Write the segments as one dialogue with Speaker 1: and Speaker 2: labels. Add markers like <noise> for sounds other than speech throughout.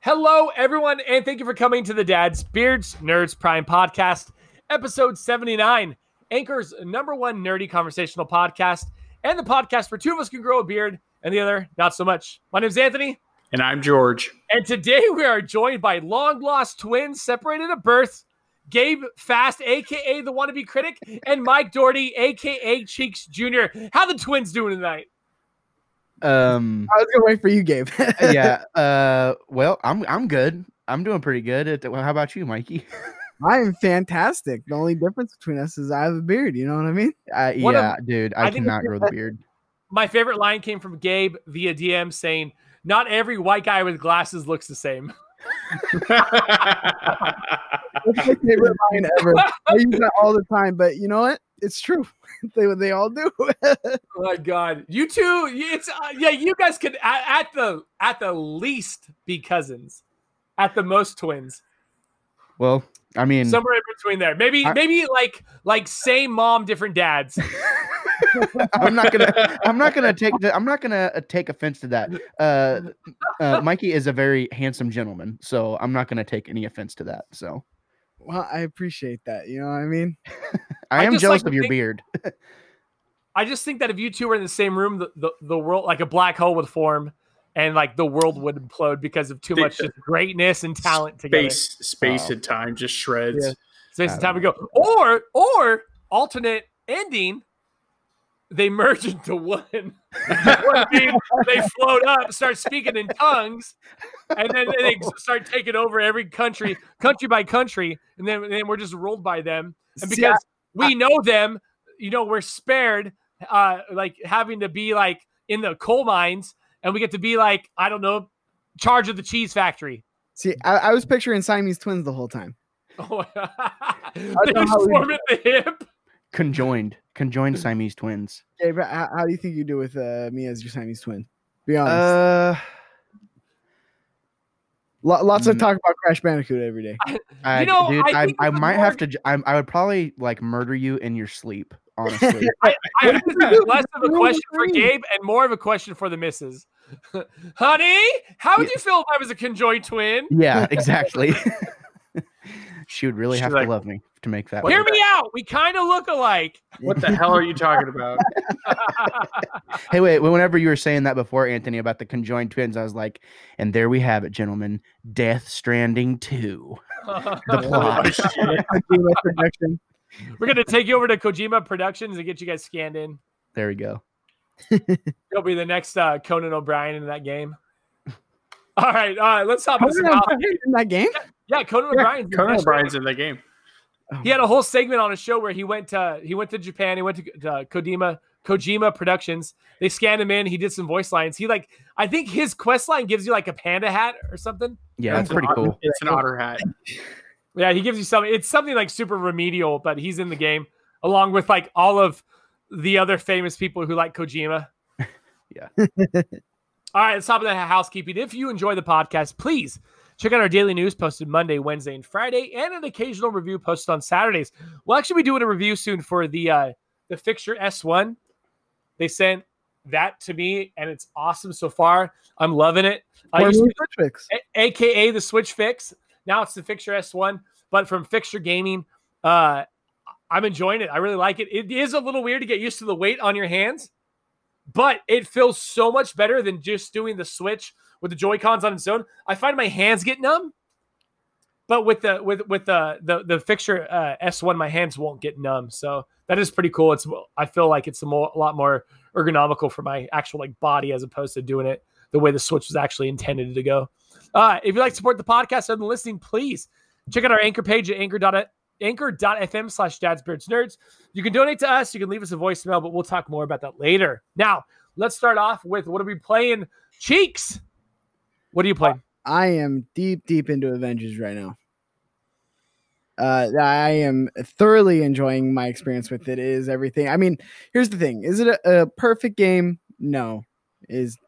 Speaker 1: Hello, everyone, and thank you for coming to the Dad's Beards Nerds Prime Podcast, episode 79, Anchor's number one nerdy conversational podcast, and the podcast where two of us can grow a beard and the other not so much. My name's Anthony,
Speaker 2: And I'm George.
Speaker 1: and today we are joined by long lost twins separated at birth, Gabe Fast, aka the wannabe critic, and Mike Doherty, aka Cheeks Jr. How the twins doing tonight?
Speaker 3: Um.
Speaker 4: I was gonna wait for you, Gabe.
Speaker 3: yeah. <laughs> Uh. Well, I'm I'm good. I'm doing pretty good. At well, how about you, Mikey? <laughs>
Speaker 4: I am fantastic. The only difference between us is I have a beard. You know what I mean?
Speaker 3: Uh,
Speaker 1: One of-
Speaker 3: yeah, dude.
Speaker 1: I
Speaker 3: I,
Speaker 1: think
Speaker 3: cannot grow the beard.
Speaker 1: My favorite line came from Gabe via DM saying, Not every white guy with glasses looks the same.
Speaker 4: That's my favorite line ever. I use that all the time, but you know what? It's true. <laughs> they they all do.
Speaker 1: Oh my god, you two, it's uh, yeah, you guys could at, at the at the least be cousins, at the most twins,
Speaker 3: Well, I mean,
Speaker 1: somewhere in between there. Maybe
Speaker 3: I-
Speaker 1: maybe like like same mom, different dads. <laughs> <laughs>
Speaker 3: I'm not gonna. I'm not gonna take. The, I'm not gonna uh, take offense to that. Uh, uh, Mikey is a very handsome gentleman, so I'm not gonna take any offense to that. So
Speaker 4: well, I appreciate that. You know what I mean? <laughs>
Speaker 3: I,
Speaker 1: I
Speaker 3: am
Speaker 1: just
Speaker 3: jealous
Speaker 1: like
Speaker 3: of your
Speaker 1: think-
Speaker 3: beard. <laughs>
Speaker 1: I just think that if you two were in the same room, the, the, the world like a black hole would form, and like the world would implode because of too
Speaker 2: The-
Speaker 1: much just greatness and talent together.
Speaker 2: space, space,
Speaker 3: Oh.
Speaker 2: and time just shreds.
Speaker 1: Yeah. So it's
Speaker 3: I
Speaker 1: time to go. Or or alternate ending, they merge into one. <laughs> being, they float up, start speaking in tongues, and then they start taking over every country, country by country, and then, then we're just ruled by them. And
Speaker 4: See,
Speaker 1: because we know them, you know, we're spared uh like having to be like in the coal mines, and we get to be like, I don't know, charge of the cheese factory.
Speaker 4: See, I, I was picturing Siamese twins the whole time. <laughs>
Speaker 1: Oh, <laughs> they just form at the hip.
Speaker 3: Conjoined, conjoined Siamese twins.
Speaker 4: Gabe, how, how do you think you do with uh, me as your Siamese twin? Be honest.
Speaker 3: Uh,
Speaker 4: Lo- lots of
Speaker 3: mm.
Speaker 4: talk about Crash Bandicoot every day.
Speaker 3: I, <laughs>
Speaker 1: know,
Speaker 3: dude,
Speaker 1: I
Speaker 3: I, I, might
Speaker 1: more-
Speaker 3: have to. I would probably like murder you in your sleep. Honestly, <laughs>
Speaker 1: I, I this is less of a question for Gabe and more of a question for the missus. <laughs> Honey, how would you feel if I was a conjoined twin?
Speaker 3: yeah, exactly. She would really
Speaker 2: She's
Speaker 3: have
Speaker 2: like,
Speaker 3: to love me to make that.
Speaker 1: Hear me out. We kind of look alike.
Speaker 2: What the hell are you talking about? <laughs>
Speaker 3: Hey, wait. Whenever you were saying that before, Anthony, about the conjoined twins, I was like, and there we have it, gentlemen. Death Stranding 2. The <laughs> plot.
Speaker 1: We're gonna take you over to Kojima Productions and get you guys scanned in.
Speaker 3: There we go. <laughs>
Speaker 1: You'll be the next uh, Conan O'Brien in that game. All right, all right. Let's hop into some.
Speaker 4: Conan
Speaker 1: house-
Speaker 4: O'Brien in that game?
Speaker 1: Yeah, Conan
Speaker 2: Yeah,
Speaker 1: O'Brien's in
Speaker 2: Conan O'Brien's in the game.
Speaker 1: He had a whole segment on a show where he went to he went to Japan. He went to uh, Kojima Kojima Productions. They scanned him in. He did some voice lines. He like I think his quest line gives you like a panda hat or something.
Speaker 3: Yeah,
Speaker 2: That's
Speaker 3: that's pretty
Speaker 2: an,
Speaker 3: cool.
Speaker 2: It's an otter hat. <laughs>
Speaker 1: Yeah, he gives you something. It's something like super remedial, but he's in the game along with like all of the other famous people who like Kojima. <laughs>
Speaker 3: Yeah. <laughs>
Speaker 1: all right, let's hop into housekeeping. If you enjoy the podcast, please check out our daily news posted Monday, Wednesday, and Friday, and an occasional review posted on Saturdays. We'll actually be doing a review soon for the uh the fixture S1. They sent that to me, and it's awesome so far. I'm loving it. I used to
Speaker 4: Switch Fix.
Speaker 1: a- aka the Switch Fix. Now it's the Fixture S1, but from Fixture Gaming, uh, I'm enjoying it. I really like it. It is a little weird to get used to the weight on your hands, but it feels so much better than just doing the Switch with the Joy Cons on its own. I find my hands get numb, but with the with with the the the Fixture uh, S1, my hands won't get numb. So that is pretty cool. It's I feel like it's a, more, a lot more ergonomical for my actual like body as opposed to doing it the way the Switch was actually intended to go. Uh, if you'd like to support the podcast than listening, please check out our anchor page at anchor dot anchor.fm slash dadsbeards nerds. You can donate to us, you can leave us a voicemail, but we'll talk more about that later. Now, let's start off with what are we playing? Cheeks. What are you playing?
Speaker 4: I am deep, deep into Avengers right now. Uh, I am thoroughly enjoying my experience with it. It is everything. I mean, here's the thing: is it a, a perfect game? No, is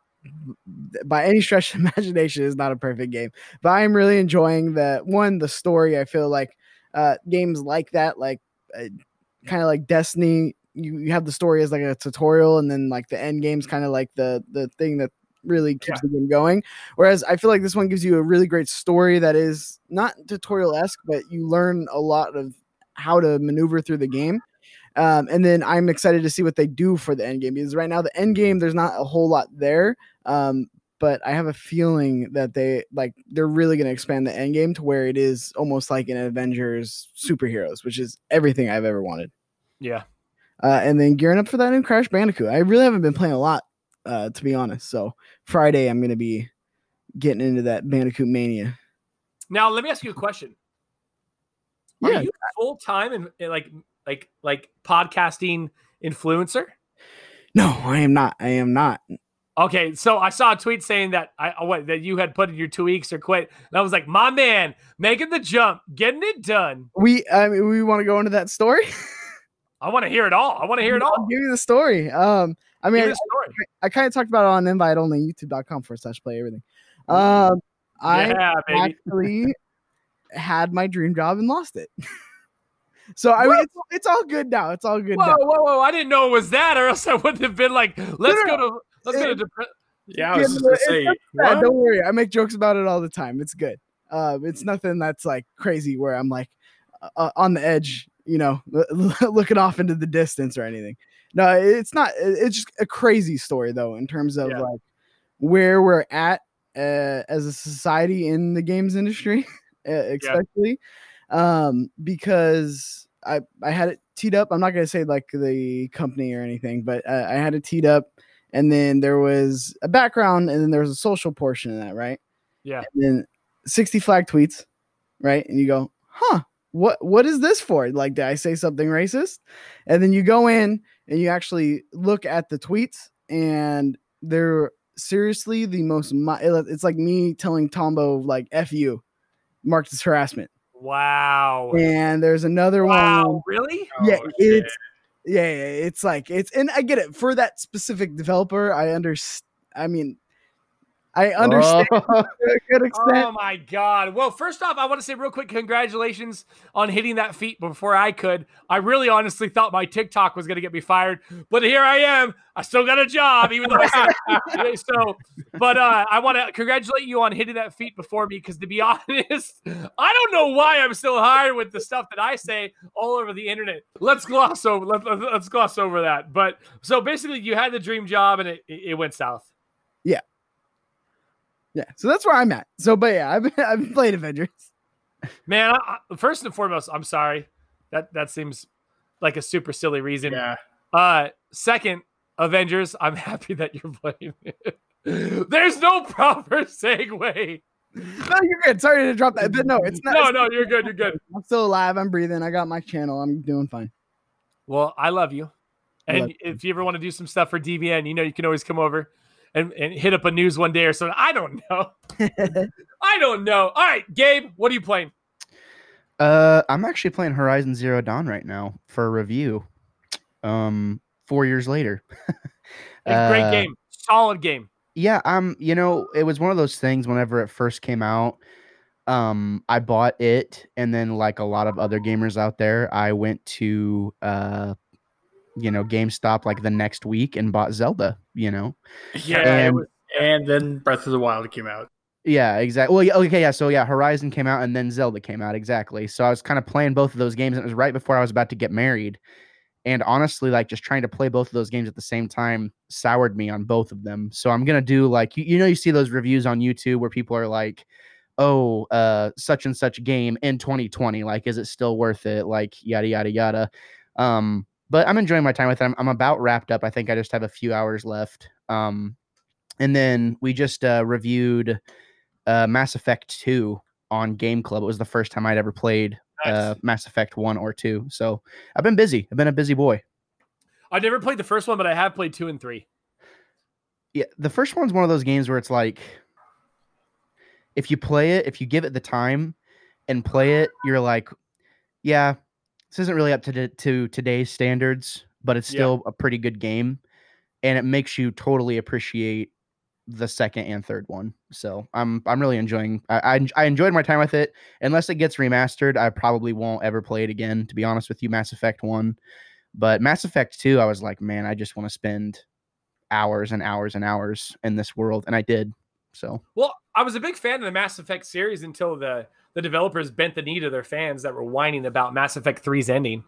Speaker 4: by any stretch of <laughs> imagination is not a perfect game. But I am really enjoying the one the story. I feel like uh, games like that, like uh, kind of like Destiny. You, you have the story as like a tutorial, and then like the end game's kind of like the the thing that really keeps the game going. Whereas I feel like this one gives you a really great story that is not tutorial esque, but you learn a lot of how to maneuver through the game. Um, and then I'm excited to see what they do for the end game because right now the end game there's not a whole lot there. Um, but I have a feeling that they like they're really going to expand the end game to where it is almost like an Avengers superheroes, which is everything I've ever wanted.
Speaker 1: Yeah.
Speaker 4: Uh, and then gearing up for that new Crash Bandicoot. I really haven't been playing a lot, uh, to be honest. So Friday I'm going to be getting into that Bandicoot mania.
Speaker 1: Now let me ask you a question. Are
Speaker 4: Yeah.
Speaker 1: you full time and like like like podcasting influencer?
Speaker 4: No, I am not. I am not.
Speaker 1: Okay, so I saw a tweet saying that I what that you had put in your two weeks or quit, and I was like, my man, making the jump, getting it done.
Speaker 4: We I mean, we want to go into that story. <laughs>
Speaker 1: I want to hear it all. I want to hear it
Speaker 4: I'll
Speaker 1: all.
Speaker 4: give you the story. Um, I mean, I,
Speaker 1: story.
Speaker 4: I kind of talked about it on invite only youtube.com for slash play everything. Um, I
Speaker 1: yeah, baby.
Speaker 4: actually <laughs> had my dream job and lost it. <laughs> so I mean, it's, it's all good now. It's all good
Speaker 1: Whoa,
Speaker 4: now.
Speaker 1: whoa, whoa! I didn't know it was that, or else I wouldn't have been like, let's
Speaker 4: no,
Speaker 1: go to let's go to.
Speaker 4: It-
Speaker 1: Depre-
Speaker 2: Yeah, I was just gonna say,
Speaker 4: bad. Don't worry, I make jokes about it all the time. It's good. Uh, it's nothing that's like crazy where I'm like uh, on the edge, you know, <laughs> looking off into the distance or anything. No, it's not. It's just a crazy story though, in terms of
Speaker 1: Yeah.
Speaker 4: like where we're at uh, as a society in the games industry, <laughs> uh, especially um, because I I had it teed up. I'm not gonna say like the company or anything, but uh, I had it teed up, and then there was a background, and then there was a social portion of that, right?
Speaker 1: yeah,
Speaker 4: And then 60 flag tweets, right? And you go, huh? What what is this for? Like, did I say something racist? And then you go in and you actually look at the tweets, and they're seriously the most. It's like me telling Tombo like "f you," marked as harassment.
Speaker 1: wow,
Speaker 4: And there's another one.
Speaker 1: wow, really?
Speaker 4: Yeah,
Speaker 2: Oh, shit.
Speaker 4: it's yeah, yeah, it's like it's and I get it for that specific developer. I understand. I mean, I understand
Speaker 3: Oh, <laughs>
Speaker 4: to a good.
Speaker 1: Oh my god! Well, first off, I want to say real quick, congratulations on hitting that feat before I could. I really, honestly thought my TikTok was going to get me fired, but here I am. I still got a job, even though I said <laughs> so. But uh, I want to congratulate you on hitting that feat before me, because to be <laughs> honest, I don't know why I'm still hired with the stuff that I say all over the internet. Let's gloss over. Let, let, let's gloss over that. But so basically, you had the dream job, and it, it went south.
Speaker 4: Yeah, so that's where I'm at. So, but yeah, <laughs> I've been, I've been playing Avengers.
Speaker 1: Man, I, I- first and foremost, I'm sorry. That that seems like a super silly reason.
Speaker 2: Yeah.
Speaker 1: Uh, second, Avengers. I'm <laughs> happy that you're playing. <laughs> There's no proper segue.
Speaker 4: No, you're good. Sorry to drop that, but no, it's not.
Speaker 1: No,
Speaker 4: it's-
Speaker 1: no, you're good. You're good.
Speaker 4: I'm still alive. I'm breathing. I got my channel. I'm doing fine.
Speaker 1: Well, I love you. And
Speaker 4: Love you.
Speaker 1: if you ever want to do some stuff for DVN, you know you can always come over and, and hit up a news one day or something. I don't know. <laughs> I don't know. All right, Gabe, what are you playing?
Speaker 3: Uh, I'm actually playing Horizon Zero Dawn right now for a review. Um, four years later. <laughs>
Speaker 1: It's a great
Speaker 3: Uh,
Speaker 1: game. Solid game.
Speaker 3: Yeah, um, you know, it was one of those things whenever it first came out. Um, I bought it, and then like a lot of other gamers out there, I went to uh, you know, GameStop like the next week and bought Zelda. You know,
Speaker 1: Yeah,
Speaker 3: and-
Speaker 1: was-
Speaker 2: And then Breath of the Wild came out.
Speaker 3: yeah, exactly. Well, yeah, okay, yeah. So yeah, Horizon came out, and then Zelda came out. Exactly. So I was kind of playing both of those games, and it was right before I was about to get married. And honestly, like just trying to play both of those games at the same time soured me on both of them. So I'm gonna do like you, you know you see those reviews on YouTube where people are like, "Oh, uh, such and such game in 2020, like is it still worth it?" Like yada yada yada. Um, but I'm enjoying my time with it. I'm, I'm about wrapped up. I think I just have a few hours left. Um, and then we just uh, reviewed uh, Mass Effect 2 on Game Club. It was the first time I'd ever played uh, Mass Effect 1 or 2. So I've been busy. I've been a busy boy.
Speaker 1: I never played the first one, but I have played two and three.
Speaker 3: Yeah, the first one's one of those games where it's like if you play it, if you give it the time and play it, you're like, yeah, this isn't really up to the, to today's standards, but it's
Speaker 1: Yeah.
Speaker 3: still a pretty good game, and it makes you totally appreciate the second and third one. So I'm I'm really enjoying. I, I I enjoyed my time with it. Unless it gets remastered, I probably won't ever play it again. To be honest with you, Mass Effect one, but Mass Effect two, I was like, man, I just want to spend hours and hours and hours in this world, and I did. So
Speaker 1: Well, I was a big fan of the Mass Effect series until the the developers bent the knee to their fans that were whining about Mass Effect 3's ending.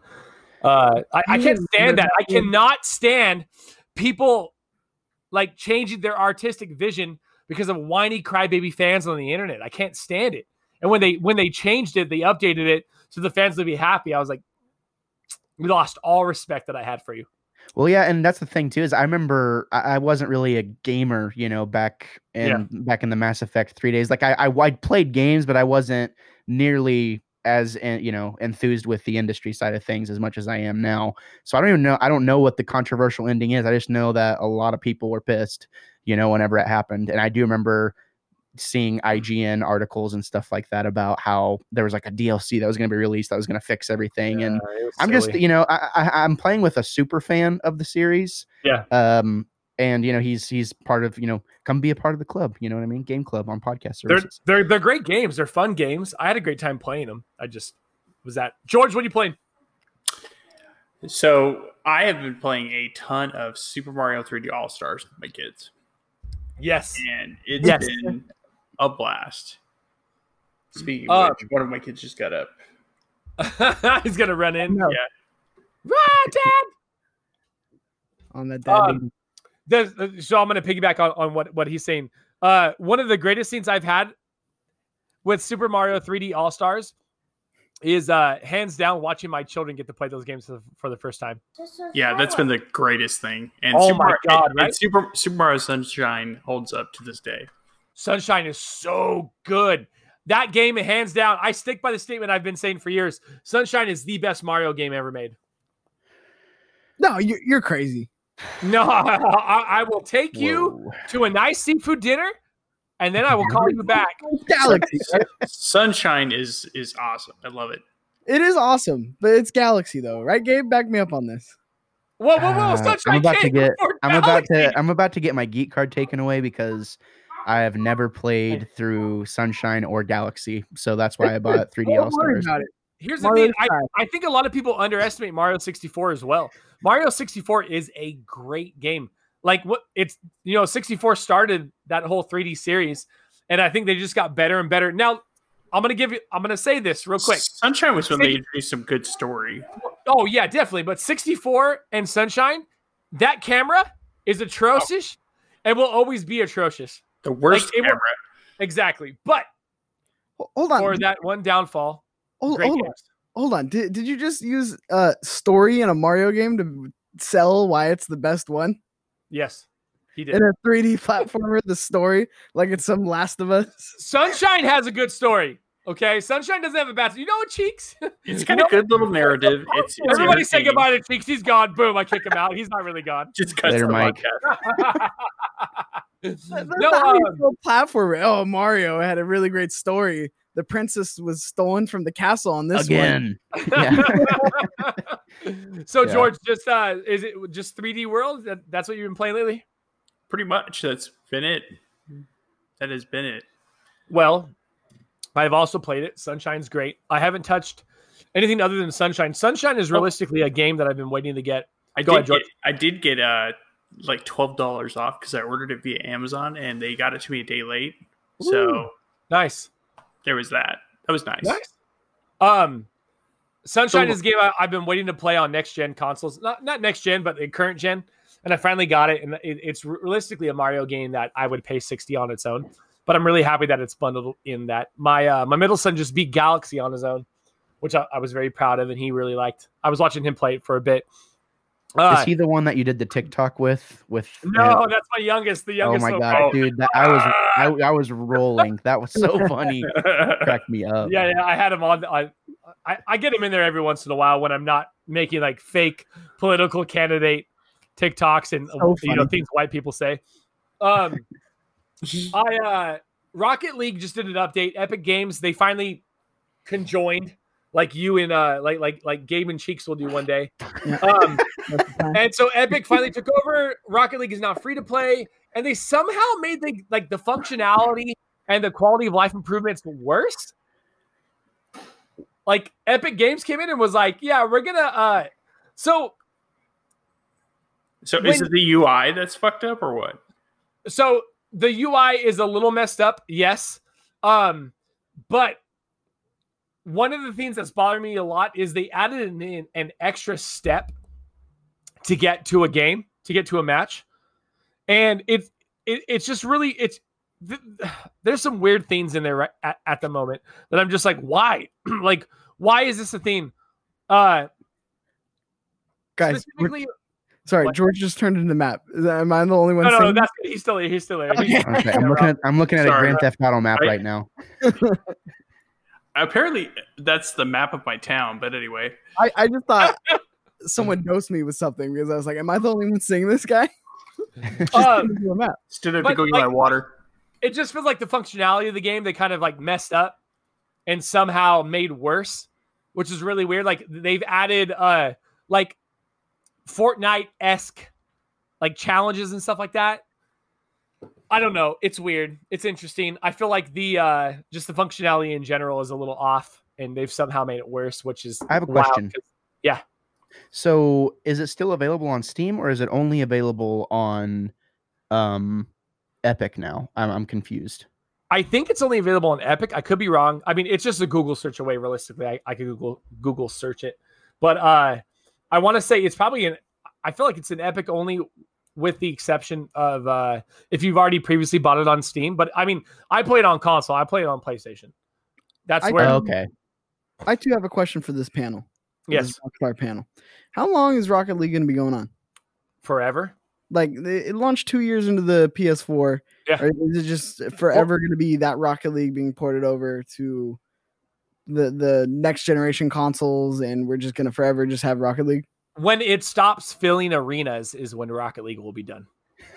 Speaker 1: Uh, I, I can't stand that. I cannot stand people like changing their artistic vision because of whiny crybaby fans on the internet. I can't stand it. And when they when they changed it, they updated it so the fans would be happy. I was like, we lost all respect that I had for you.
Speaker 3: Well, yeah, and that's the thing too is I remember I, I wasn't really a gamer, you know, back in back in the Mass Effect three days. Like I, I I played games, but I wasn't nearly as you know enthused with the industry side of things as much as I am now. So I don't even know. I don't know what the controversial ending is. I just know that a lot of people were pissed, you know, whenever it happened. And I do remember seeing IGN articles and stuff like that about how there was like a DLC that was going to be released that was going to fix everything and I'm just, you know, I, I I'm playing with a super fan of the series.
Speaker 1: Yeah.
Speaker 3: Um, and you know he's he's part of you know come be a part of the club. You know what I mean? Game Club on podcast
Speaker 1: they're they're they're great games. They're fun games. I had a great time playing them. I just was that George. What are you playing?
Speaker 2: So I have been playing a ton of Super Mario 3D All Stars with my kids,
Speaker 1: Yes.
Speaker 2: and it's
Speaker 1: Yes.
Speaker 2: been a blast. Speaking
Speaker 1: Uh,
Speaker 2: of which, one of my kids just got up. <laughs>
Speaker 1: He's gonna run in.
Speaker 4: No.
Speaker 1: Yeah. Ah, Dad.
Speaker 4: on that dead
Speaker 1: Um, the, so I'm going to piggyback on, on what, what he's saying. Uh, one of the greatest scenes I've had with Super Mario 3D All Stars is uh, hands down watching my children get to play those games for the, for the first time.
Speaker 2: Yeah, that's been the greatest thing. And
Speaker 1: Oh
Speaker 2: Super
Speaker 1: my God,
Speaker 2: and
Speaker 1: right?
Speaker 2: Super Super Mario Sunshine holds up to this day.
Speaker 1: Sunshine is so good. That game, hands down, I stick by the statement I've been saying for years. Sunshine is the best Mario game ever made.
Speaker 4: No, you're, you're crazy.
Speaker 1: No, <laughs> I, I will take you to a nice seafood dinner, and then I will call you back.
Speaker 4: Galaxy.
Speaker 2: Sunshine is is awesome. I love it.
Speaker 4: it is awesome, but it's Galaxy though, right? Gabe, back me up on this.
Speaker 1: Whoa, whoa, whoa!
Speaker 3: Uh,
Speaker 1: Sunshine
Speaker 3: I'm about to get I'm about to I'm about to get my geek card taken away because I have never played through Sunshine or Galaxy, so that's why I bought 3D All Stars.
Speaker 4: about it.
Speaker 1: Here's the thing. I. I think a lot of people underestimate Mario 64 as well. Mario 64 is a great game. Like what it's you know 64 started that whole 3D series, and I think they just got better and better. Now I'm gonna give you I'm gonna say this real quick.
Speaker 2: Sunshine was when they
Speaker 1: Sig-
Speaker 2: introduced some good story.
Speaker 1: Oh yeah, definitely. But 64 and Sunshine, that camera is atrocious oh. and will always be atrocious.
Speaker 2: The worst
Speaker 1: it was-
Speaker 2: camera.
Speaker 1: Exactly. But
Speaker 4: Hold on.
Speaker 1: for that one downfall,
Speaker 4: hold, hold on. Hold on. Did, did you just use uh story in a Mario game to sell why it's the best one?
Speaker 1: Yes, he did.
Speaker 4: In a 3D <laughs> platformer, the story, like it's some Last of Us.
Speaker 1: Sunshine has a good story. Okay, Sunshine doesn't have a bad. You know what, Cheeks?
Speaker 2: It's <laughs> got a good little narrative. It's, it's
Speaker 1: Everybody say goodbye to Cheeks. He's gone. Boom! I kick him out. He's not really gone.
Speaker 2: Just cuts
Speaker 3: Later,
Speaker 2: the
Speaker 3: Mike. <laughs>
Speaker 2: podcast.
Speaker 4: That's
Speaker 1: no,
Speaker 4: not
Speaker 1: um,
Speaker 4: sell platformer. Oh, Mario had a really great story. The princess was stolen from the castle on this one.
Speaker 3: Again. <laughs> Yeah.
Speaker 1: so
Speaker 3: Yeah.
Speaker 1: George, just uh, is it just 3D World? That, that's what you've been playing lately?
Speaker 2: Pretty much. That's been it. That has been it.
Speaker 1: Well, I've also played it. Sunshine's great. I haven't touched anything other than Sunshine. Sunshine is realistically a game that I've been waiting to get.
Speaker 2: I
Speaker 1: Go
Speaker 2: did
Speaker 1: ahead, George.
Speaker 2: get I did get uh like twelve dollars off because I ordered it via Amazon and they got it to me a day late. So
Speaker 1: Nice.
Speaker 2: there was that. That was nice.
Speaker 1: Nice. Um, Sunshine
Speaker 2: So-
Speaker 1: is a game I, I've been waiting to play on next gen consoles. Not not next gen, but the current gen. And I finally got it. And it, it's realistically a Mario game that I would pay sixty on its own. But I'm really happy that it's bundled in that. My uh, my middle son just beat Galaxy on his own, which I, I was very proud of, and he really liked. I was watching him play it for a bit.
Speaker 3: Is he the one that you did the TikTok with? With
Speaker 1: no, that's my youngest. The youngest.
Speaker 3: Oh
Speaker 1: my
Speaker 3: god, dude! That, I was I, I was rolling. That was so funny. Cracked me <laughs> up.
Speaker 1: Yeah, yeah, I had him on. I, I, I get him in there every once in a while when I'm not making like fake political candidate TikToks and
Speaker 4: So
Speaker 1: you know things white people say. Um, <laughs> I uh, Rocket League just did an update. Epic Games they finally conjoined like you and uh like like like Gabe and Cheeks will do one day. Um,
Speaker 4: Most of the time.
Speaker 1: and so Epic finally took over. Rocket League is now free to play, and they somehow made the like the functionality and the quality of life improvements worse. Like Epic Games came in and was like, "Yeah, we're gonna." uh So
Speaker 2: So is it the UI that's fucked up or what?
Speaker 1: so the UI is a little messed up, yes. Um, but one of the things that's bothering me a lot is they added an, an extra step to get to a game, to get to a match, and it's it, it's just really it's th- <sighs> there's some weird things in there right at, at the moment that I'm just like, why? <clears throat> like, why is this a thing? Uh,
Speaker 4: Guys,
Speaker 1: specifically,
Speaker 4: sorry,
Speaker 1: what?
Speaker 4: George just turned into the map. Is that, am I the only one?
Speaker 1: no, no, no, that's he's still he's still there.
Speaker 4: Okay.
Speaker 1: He's-
Speaker 3: Okay, I'm looking at I'm looking at a
Speaker 2: Sorry.
Speaker 3: Grand Theft Auto map
Speaker 2: I-
Speaker 3: right now. <laughs>
Speaker 2: Apparently, that's the map of my town. But anyway,
Speaker 4: I, I just thought <laughs> someone dosed me with something because I was like, am I the only one seeing this guy? <laughs> Just
Speaker 1: Um,
Speaker 4: turned into a map.
Speaker 2: stood up to go get
Speaker 1: like-
Speaker 2: my water.
Speaker 1: it just feels like the functionality of the game they kind of like messed up and somehow made worse, which is really weird. Like they've added uh like Fortnite esque like challenges and stuff like that. I don't know. It's weird. It's interesting. I feel like the uh just the functionality in general is a little off, and they've somehow made it worse, which is
Speaker 3: I have a question.
Speaker 1: Yeah.
Speaker 3: So, is it still available on Steam or is it only available on um Epic now? I'm I'm confused.
Speaker 1: I think it's only available on Epic. I could be wrong. I mean, it's just a Google search away. Realistically, I, I could Google Google search it, but uh, I want to say it's probably an. I feel like it's an Epic only, with the exception of uh, if you've already previously bought it on Steam. But I mean, I play it on console. I play it on PlayStation. That's
Speaker 4: I-
Speaker 1: where
Speaker 3: Oh, okay.
Speaker 4: I too have a question for this panel. for
Speaker 1: yes,
Speaker 4: this Rockstar panel. How long is Rocket League going to be going on?
Speaker 1: forever.
Speaker 4: Like it it launched two years into the PS4.
Speaker 1: Yeah.
Speaker 4: Or is it just forever going to be that Rocket League being ported over to the the next generation consoles, and we're just going to forever just have Rocket League?
Speaker 1: When it stops filling arenas is when Rocket League will be done. <laughs>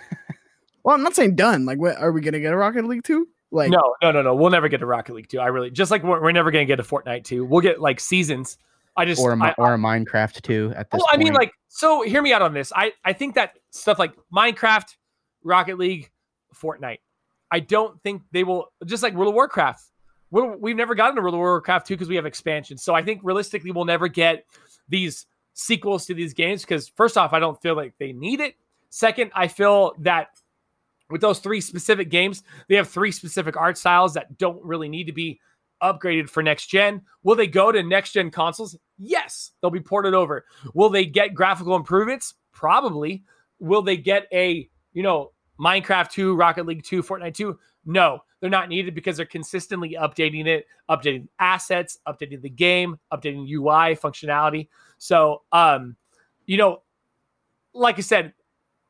Speaker 4: Well, I'm not saying done. Like, what are we going to get a Rocket League two? Like,
Speaker 1: no, no, no, no. We'll never get a Rocket League 2. I really just like we're, we're never gonna get a Fortnite 2. We'll get like seasons. I just
Speaker 3: Or a, or a Minecraft too at this
Speaker 1: well, I mean, like, so hear me out on this. I I think that stuff like Minecraft, Rocket League, Fortnite. I don't think they will just like World of Warcraft. We're, we've never gotten to World of Warcraft 2 because we have expansions. So I think realistically we'll never get these sequels to these games because first off, I don't feel like they need it. Second, I feel that with those three specific games, they have three specific art styles that don't really need to be upgraded for next gen. Will they go to next gen consoles? Yes, they'll be ported over. Will they get graphical improvements? Probably. Will they get a, you know, Minecraft 2, Rocket League 2, Fortnite 2? No, they're not needed because they're consistently updating it, updating assets, updating the game, updating UI functionality. So, um, you know, like I said,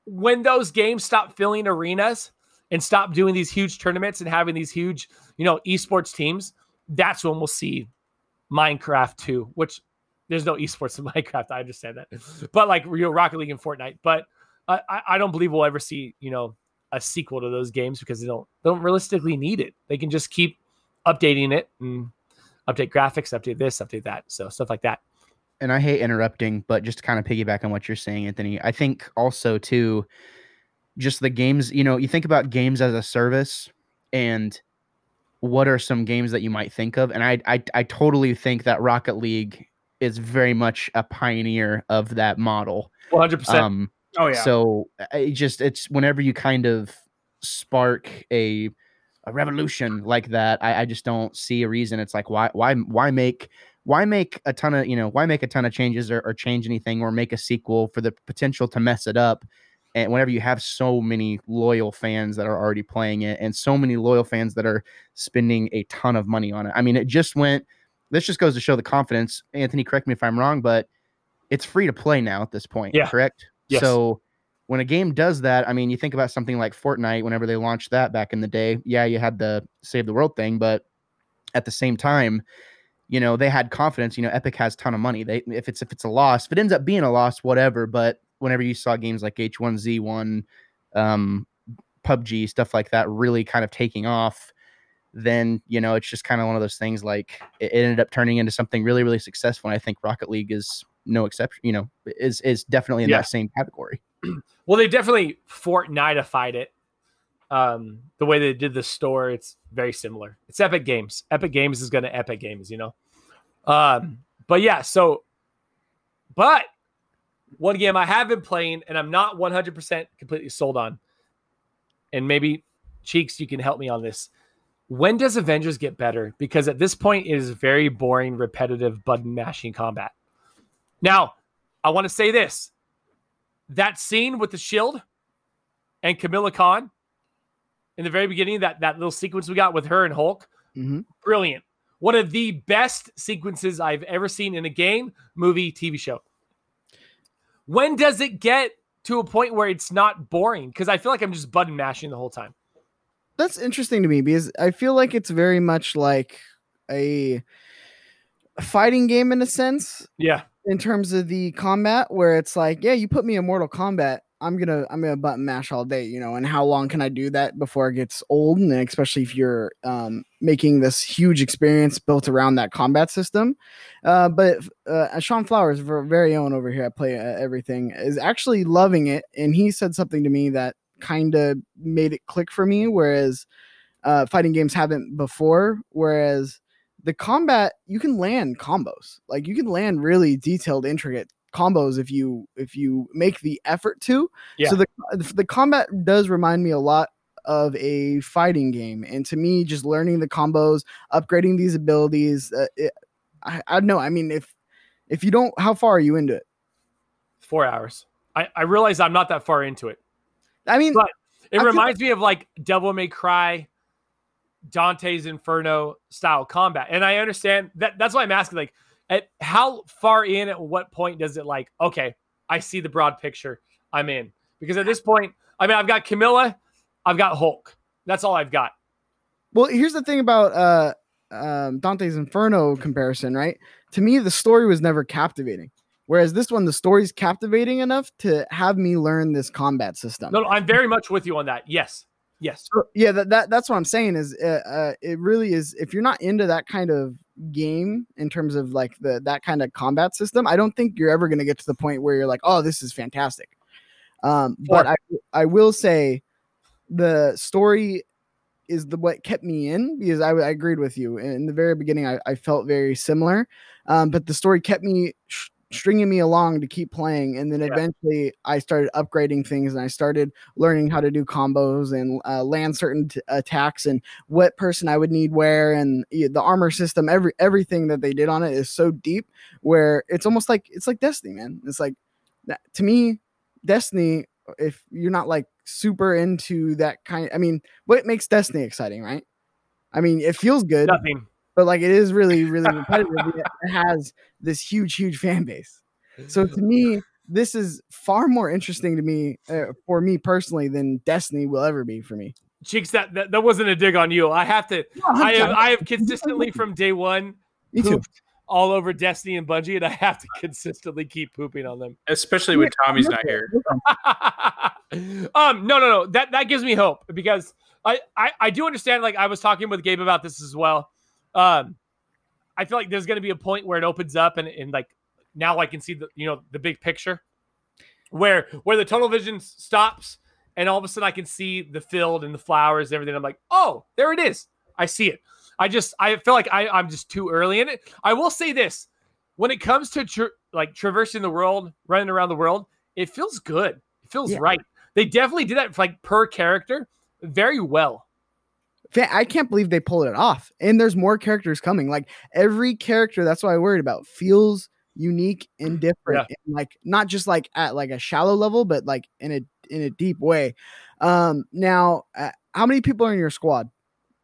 Speaker 1: when those games stop filling arenas and stop doing these huge tournaments and having these huge, you know, esports teams, that's when we'll see Minecraft 2, which there's no esports in <laughs> Minecraft. I understand that, but like you know, Rocket League and Fortnite. But I, I- I don't believe we'll ever see you know a sequel to those games because they don't they don't realistically need it. They can just keep updating it and update graphics, update this, update that, so stuff like that.
Speaker 3: and I hate interrupting, but just to kind of piggyback on what you're saying, Anthony, I think also too, just the games, you know, you think about games as a service and what are some games that you might think of? And I I, I totally think that Rocket League is very much a pioneer of that model.
Speaker 1: One hundred percent.
Speaker 3: Um,
Speaker 2: Oh yeah.
Speaker 3: so it just it's whenever you kind of spark a a revolution like that, I, I just don't see a reason. It's like why why why make why make a ton of you know why make a ton of changes or, or change anything or make a sequel for the potential to mess it up and whenever you have so many loyal fans that are already playing it and so many loyal fans that are spending a ton of money on it i mean it just went this just goes to show the confidence anthony correct me if i'm wrong but it's free to play now at this point
Speaker 1: Yeah.
Speaker 3: correct
Speaker 1: Yes.
Speaker 3: so when a game does that i mean you think about something like fortnite whenever they launched that back in the day yeah you had the save the world thing but at the same time you know they had confidence you know epic has a ton of money they if it's if it's a loss if it ends up being a loss whatever but whenever you saw games like h1z1 um pubg stuff like that really kind of taking off then you know it's just kind of one of those things. Like it, it ended up turning into something really, really successful. And I think Rocket League is no exception. You know, is is definitely in
Speaker 1: Yeah.
Speaker 3: that same category. <clears throat>
Speaker 1: Well, they definitely Fortnite-ified it. Um, the way they did the store, it's very similar. It's Epic Games. Epic Games is going to Epic Games, you know. Um, but yeah, so, but one game I have been playing and I'm not 100% completely sold on, and maybe Cheeks, you can help me on this. When does Avengers get better? Because at this point, it is very boring, repetitive button mashing combat. Now, I want to say this that scene with the shield and Kamala Khan in the very beginning, that that little sequence we got with her and Hulk,
Speaker 4: Mhm.
Speaker 1: brilliant. One of the best sequences I've ever seen in a game, movie, TV show. When does it get to a point where it's not boring? Because I feel like I'm just button mashing the whole time.
Speaker 4: That's interesting to me because I feel like it's very much like a fighting game in a sense
Speaker 1: Yeah.
Speaker 4: In terms of the combat where it's like, yeah, you put me in Mortal Kombat, I'm gonna I'm gonna button mash all day, you know, and how long can I do that before it gets old? And especially if you're um, making this huge experience built around that combat system. Uh, but uh, Sean Flowers, ver- very own over here, I play uh, everything, is actually loving it, and he said something to me that kind of made it click for me, whereas uh, fighting games haven't before. Whereas the combat, you can land combos, like you can land really detailed, intricate combos if you if you make the effort to.
Speaker 1: Yeah.
Speaker 4: So the the combat does remind me a lot of a fighting game, and to me, just learning the combos, upgrading these abilities, uh, it, I I don't know. I mean, if if you don't, how far are you into it?
Speaker 1: Four hours. I, I realize I'm not that far into it.
Speaker 4: I mean,
Speaker 1: But It
Speaker 4: I
Speaker 1: reminds me of like Devil May Cry, Dante's Inferno style combat. And I understand that that's why I'm asking, like, at how far in at what point does it like, okay, I see the broad picture, I'm in. Because at this point, I mean, I've got Kamala, I've got Hulk. That's all I've got.
Speaker 4: Well, here's the thing about uh, um, Dante's Inferno comparison, right? To me, the story was never captivating. Whereas this one, the story's captivating enough to have me learn this combat system.
Speaker 1: No, no, I'm very much with you on that. Yes. Yes.
Speaker 4: So, yeah, that, that that's what I'm saying is uh, uh, it really is. If you're not into that kind of game in terms of like the that kind of combat system, I don't think you're ever going to get to the point where you're like, oh, this is fantastic. Um, but I I will say the story is the what kept me in because I, I agreed with you in the very beginning. I, I felt very similar, um, but the story kept me sh- stringing me along to keep playing, and then
Speaker 1: Yeah.
Speaker 4: eventually I started upgrading things and I started learning how to do combos and uh, land certain t- attacks and what person I would need where and the armor system. Every everything that they did on it is so deep where it's almost like it's like Destiny, man. It's like that, to me, Destiny. If you're not like super into that kind, I mean, what makes Destiny exciting, right? I mean, it feels good,
Speaker 1: Nothing.
Speaker 4: But like it is really, really <laughs> repetitive. it has this huge, huge fan base. So to me, this is far more interesting to me, uh, for me personally, than Destiny will ever be for me.
Speaker 1: Cheeks, that, that that wasn't a dig on you. I have to I have I have consistently from day one <laughs>
Speaker 4: Me too.
Speaker 1: all over Destiny and Bungie, and I have to consistently keep pooping on them.
Speaker 2: especially when Tommy's not here. <laughs>
Speaker 1: um, no, no, no. That that gives me hope because I, I I do understand. Like I was talking with Gabe about this as well. Um, I feel like there's going to be a point where it opens up and and like now I can see the you know the big picture where where the tunnel vision stops and all of a sudden I can see the field and the flowers and everything. I'm like, oh, there it is. I see it. I just I feel like I I'm just too early in it. I will say this: when it comes to tra- like traversing the world, running around the world, it feels good. It feels
Speaker 4: Yeah.
Speaker 1: right. They definitely did that like per character very well.
Speaker 4: I can't believe they pulled it off. And there's more characters coming. Like every character, that's what I worried about. Feels unique and different. And like not just like at like a shallow level, but like in a in a deep way. Um now, uh, how many people are in your squad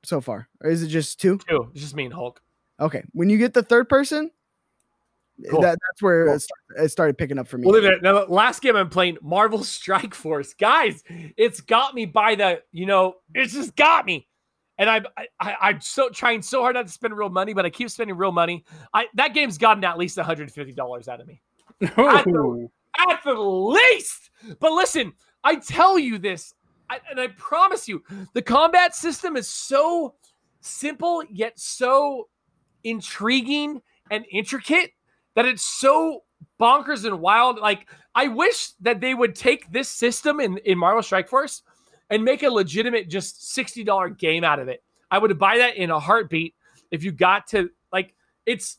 Speaker 4: so far? Or is it just two?
Speaker 1: Two. It's just me and Hulk.
Speaker 4: Okay. When you get the third person,
Speaker 1: Cool.
Speaker 4: that, that's where
Speaker 1: Cool.
Speaker 4: it, start, it started picking up for me.
Speaker 1: Well, leave it. Now, last game I'm playing, Marvel <laughs> Strike Force, guys, it's got me by the, you know, it's just got me. And I'm, I, I, I'm so trying so hard not to spend real money, but I keep spending real money. I that game's gotten at least 150 dollars out of me,
Speaker 2: Ooh.
Speaker 1: at the least. But listen, I tell you this, I, and I promise you, the combat system is so simple yet so intriguing and intricate that it's so bonkers and wild. Like I wish that they would take this system in in Marvel Strike Force and make a legitimate just sixty dollar game out of it. I would buy that in a heartbeat if you got to like it's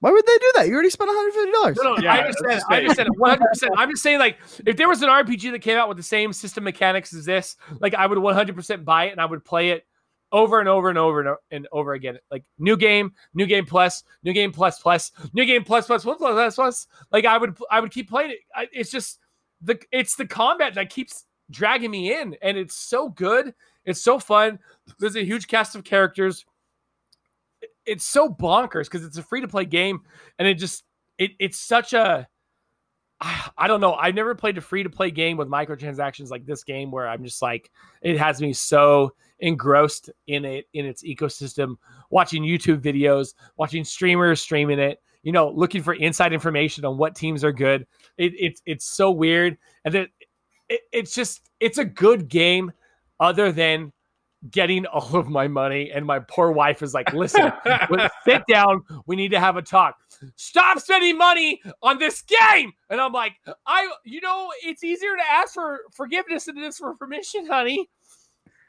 Speaker 4: Why would they do that? You already spent one hundred fifty dollars.
Speaker 1: no, no,
Speaker 2: Yeah,
Speaker 1: I understand.
Speaker 2: that's
Speaker 1: I understand. One hundred percent. I'm just saying, like, if there was an RPG that came out with the same system mechanics as this, like, I would one hundred percent buy it and I would play it over and over and over and, and over again. Like, new game, new game plus, new game plus plus, new game plus plus plus plus plus plus. Like, I would, I would keep playing it. I, it's just the, it's the combat that keeps dragging me in, and it's so good. It's so fun. There's a huge cast of characters. It's so bonkers because it's a free to play game, and it just it, it's such a, <sighs> I don't know. I've never played a free to play game with microtransactions like this game where I'm just like it has me so engrossed in it in its ecosystem, watching YouTube videos, watching streamers streaming it, you know, looking for inside information on what teams are good. It, it's it's so weird, and it, it it's just it's a good game, other than getting all of my money. And my poor wife is like, "Listen, <laughs> Well, sit down. We need to have a talk. Stop spending money on this game. And I'm like, I, you know, it's easier to ask for forgiveness than it is for permission, honey.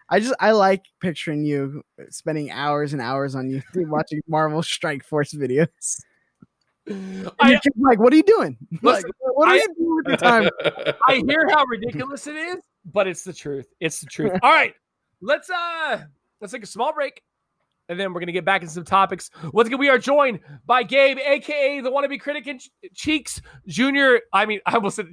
Speaker 4: I just I like picturing you spending hours and hours on YouTube <laughs> watching Marvel Strike Force videos.
Speaker 1: I,
Speaker 4: you're just like, what are you doing? <laughs> Like, what are
Speaker 1: I-
Speaker 4: you doing with your time? <laughs>
Speaker 1: I hear how ridiculous it is, but it's the truth. It's the truth. All right, let's uh, let's take a small break, and then we're gonna get back into some topics. Once again, we are joined by Gabe, aka the wannabe critic and Cheeks Junior. I mean, I almost said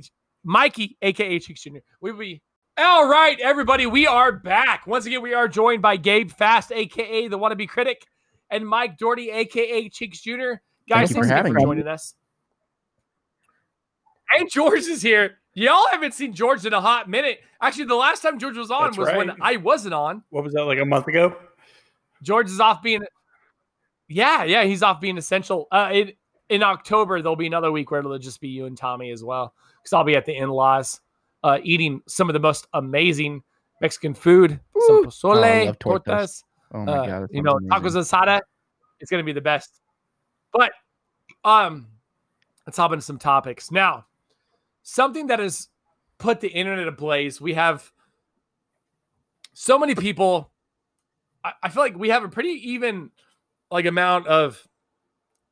Speaker 1: Mikey, aka Cheeks Junior. We will be all right, everybody. We are back. Once again, we are joined by Gabe Fast, aka the wannabe critic, and Mike Doherty, aka Cheeks Junior. Guys,
Speaker 3: Thank you
Speaker 1: thanks
Speaker 3: for
Speaker 1: again
Speaker 3: having
Speaker 1: for
Speaker 3: me.
Speaker 1: joining us. And George is here. Y'all haven't seen George in a hot minute. Actually, the last time George was on
Speaker 2: That's
Speaker 1: was when. I wasn't on.
Speaker 2: What was that like a month ago?
Speaker 1: George is off being, yeah, yeah, he's off being essential. Uh, in in October there'll be another week where it'll just be you and Tommy as well, because I'll be at the in laws, uh, eating some of the most amazing Mexican food, some
Speaker 3: Woo. Oh, I
Speaker 1: pozole,
Speaker 3: love tortas.
Speaker 1: tortas,
Speaker 3: Oh my
Speaker 1: uh,
Speaker 3: god, that
Speaker 1: you know,
Speaker 3: sounds
Speaker 1: tacos asada. It's gonna be the best. But um, let's hop into some topics now. Something that has put the internet ablaze. We have so many people. I, I feel like we have a pretty even like amount of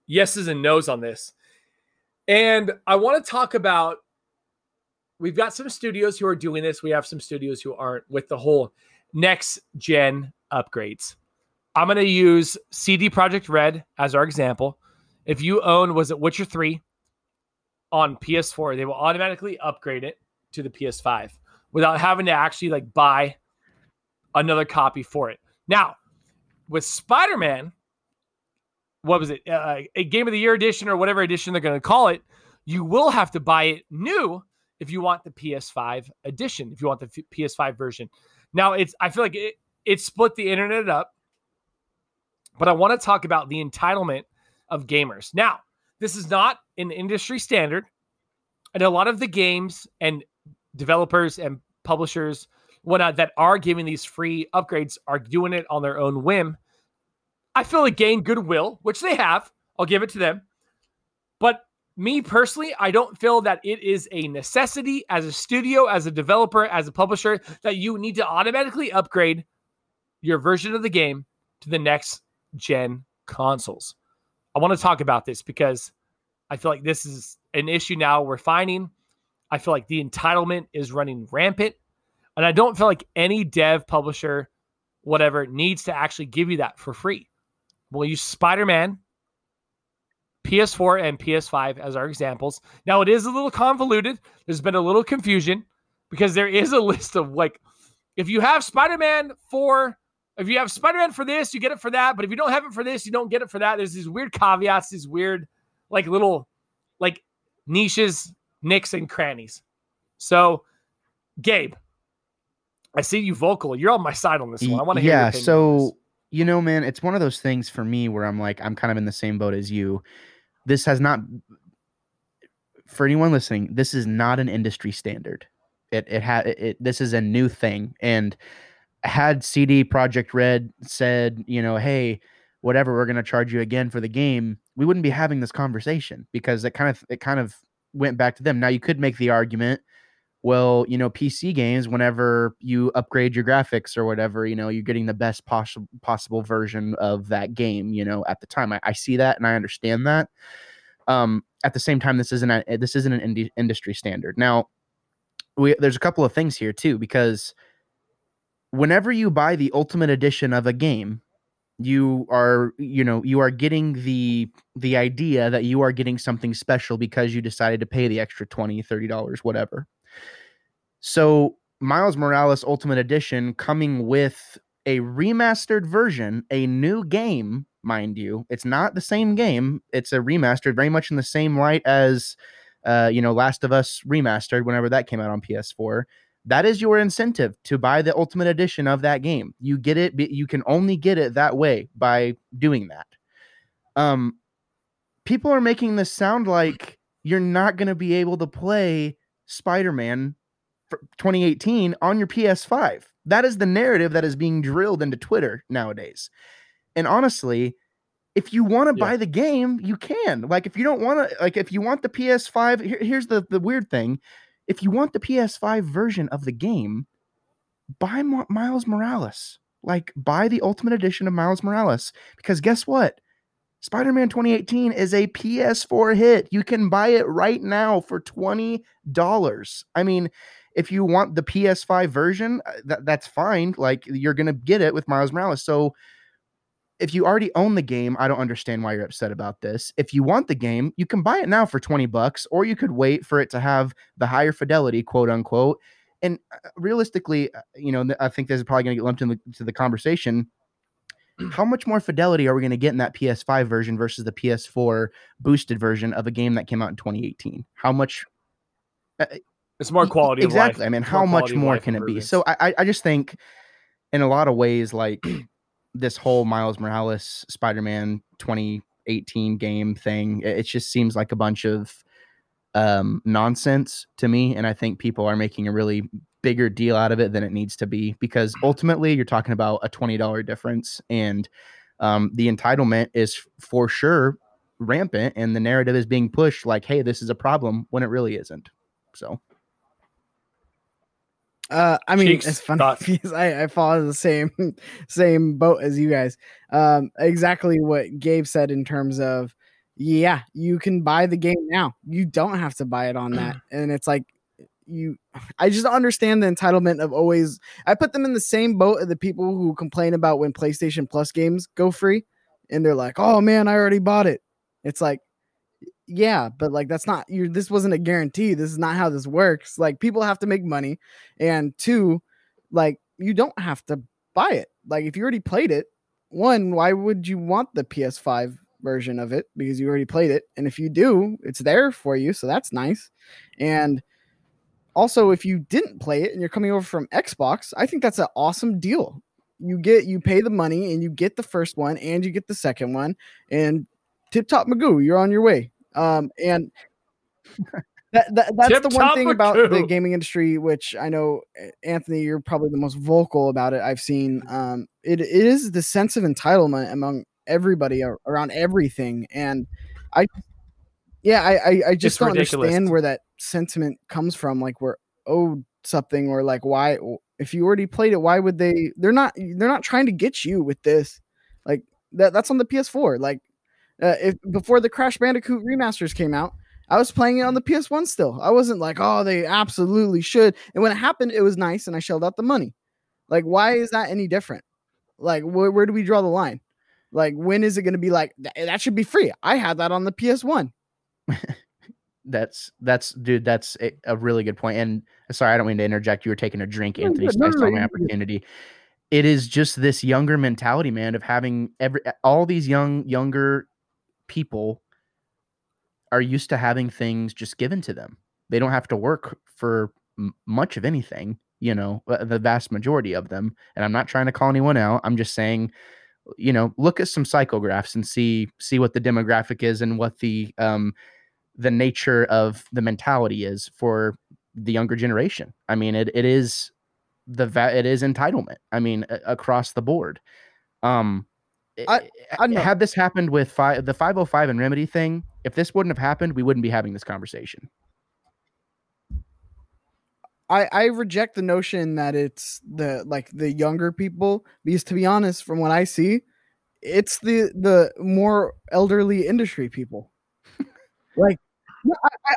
Speaker 1: yeses and nos on this, and I want to talk about. We've got some studios who are doing this. We have some studios who aren't with the whole next gen upgrades. I'm going to use CD Projekt Red as our example. If you own, was it Witcher 3 on PS4, they will automatically upgrade it to the PS5 without having to actually like buy another copy for it. Now, with Spider Man, what was it? Uh, a Game of the Year edition or whatever edition they're going to call it, you will have to buy it new if you want the PS5 edition, if you want the f- PS5 version. Now, it's I feel like it, it split the internet up, but I want to talk about the entitlement of gamers. Now, this is not an industry standard, and a lot of the games and developers and publishers, whatnot, that are giving these free upgrades are doing it on their own whim. I feel like gain goodwill, which they have. I'll give it to them. But me personally, I don't feel that it is a necessity as a studio, as a developer, as a publisher that you need to automatically upgrade your version of the game to the next gen consoles. I want to talk about this because I feel like this is an issue now we're finding. I feel like the entitlement is running rampant. And I don't feel like any dev, publisher, whatever, needs to actually give you that for free. We'll use Spider Man, PS4, and PS5 as our examples. Now, it is a little convoluted. There's been a little confusion because there is a list of like, if you have Spider Man for, if you have Spider Man for this, you get it for that. But if you don't have it for this, you don't get it for that. There's these weird caveats, these weird, like little, like niches, nicks, and crannies. So, Gabe, I see you vocal. You're on my side on this one. I want to hear. your
Speaker 3: yeah so you know man it's one of those things for me where i'm like i'm kind of in the same boat as you this has not for anyone listening this is not an industry standard it it had it, this is a new thing and had CD Projekt Red said, you know, hey, whatever, we're going to charge you again for the game, we wouldn't be having this conversation because it kind of it kind of went back to them. Now you could make the argument, well, you know, PC games, whenever you upgrade your graphics or whatever, you know, you're getting the best possible possible version of that game, you know, at the time. I, I see that and I understand that. Um, at the same time, this isn't a, this isn't an indie, industry standard. Now, we there's a couple of things here too because whenever you buy the ultimate edition of a game you are you know you are getting the the idea that you are getting something special because you decided to pay the extra 20 30 dollars whatever. So miles morales ultimate edition coming with a remastered version a new game mind you. It's not the same game. It's a remastered very much in the same light as uh you know last of us remastered whenever that came out on ps4 that is your incentive to buy the ultimate edition of that game. You get it, you can only get it that way by doing that. Um, people are making this sound like you're not going to be able to play Spider-Man 2018 on your PS5. That is the narrative that is being drilled into Twitter nowadays. And honestly, if you want to yeah. buy the game, you can. Like if you don't want to like if you want the PS5, here, here's the the weird thing if you want the PS5 version of the game, buy Miles Morales. Like, buy the Ultimate Edition of Miles Morales. Because guess what? Spider Man 2018 is a PS4 hit. You can buy it right now for $20. I mean, if you want the PS5 version, uh, that, that's fine. Like, you're going to get it with Miles Morales. So, if you already own the game, I don't understand why you're upset about this. If you want the game, you can buy it now for 20 bucks, or you could wait for it to have the higher fidelity, quote unquote. And uh, realistically, uh, you know, I think this is probably going to get lumped into the, the conversation. <clears throat> How much more fidelity are we going to get in that PS5 version versus the PS4 boosted version of a game that came out in 2018? How much?
Speaker 1: Uh, it's more quality.
Speaker 3: Exactly. I mean, how much more can it be? So I, I just think, in a lot of ways, like this whole Miles Morales Spider-Man 2018 game thing. It just seems like a bunch of um, nonsense to me, and I think people are making a really bigger deal out of it than it needs to be because ultimately you're talking about a twenty dollar difference, and um, the entitlement is for sure rampant, and the narrative is being pushed like, "Hey, this is a problem," when it really isn't. So.
Speaker 4: Uh, I mean, Cheeks, it's funny <laughs> because I, I follow the same <laughs> same boat as you guys. Um, exactly what Gabe said in terms of, yeah, you can buy the game now. You don't have to buy it on that, <clears throat> and it's like you. I just understand the entitlement of always. I put them in the same boat of the people who complain about when PlayStation Plus games go free, and they're like, "Oh man, I already bought it." It's like yeah, but like that's not you this wasn't a guarantee. This is not how this works. Like people have to make money. And two, like you don't have to buy it. Like if you already played it, one, why would you want the PS5 version of it? Because you already played it. And if you do, it's there for you. So that's nice. And also, if you didn't play it and you're coming over from Xbox, I think that's an awesome deal. You get you pay the money and you get the first one and you get the second one and tip top magoo, you're on your way. Um, and <laughs> that, that that's Tip the one thing about the gaming industry, which I know eh, Anthony, you're probably the most vocal about it. I've seen. Um, it, it is the sense of entitlement among everybody around everything, and I, yeah, I I, I just it's don't ridiculous. understand where that sentiment comes from. Like we're owed something, or like why if you already played it, why would they? They're not they're not trying to get you with this. Like that that's on the PS4. Like uh, if before the Crash Bandicoot remasters came out, I was playing it on the PS1 still. I wasn't like, oh, they absolutely should. And when it happened, it was nice, and I shelled out the money. Like, why is that any different? Like, wh- where do we draw the line? Like, when is it going to be like that should be free? I had that on the PS1. <laughs>
Speaker 3: that's that's dude. That's a, a, really good point. And sorry, I don't mean to interject. You were taking a drink, Anthony. No, no, no, my opportunity. It is just this younger mentality, man, of having every all these young younger people are used to having things just given to them. They don't have to work for m- much of anything, you know, uh, the vast majority of them. And I'm not trying to call anyone out. I'm just saying, you know, look at some psychographs and see see what the demographic is and what the um the nature of the mentality is for the younger generation. I mean, it it is the va- it is entitlement. I mean, a- across the board. Um,
Speaker 4: I- I
Speaker 3: had this happened with five, the 505 and remedy thing, if this wouldn't have happened, we wouldn't be having this conversation.
Speaker 4: I, I reject the notion that it's the like the younger people because to be honest, from what I see, it's the the more elderly industry people. <laughs> like no, I,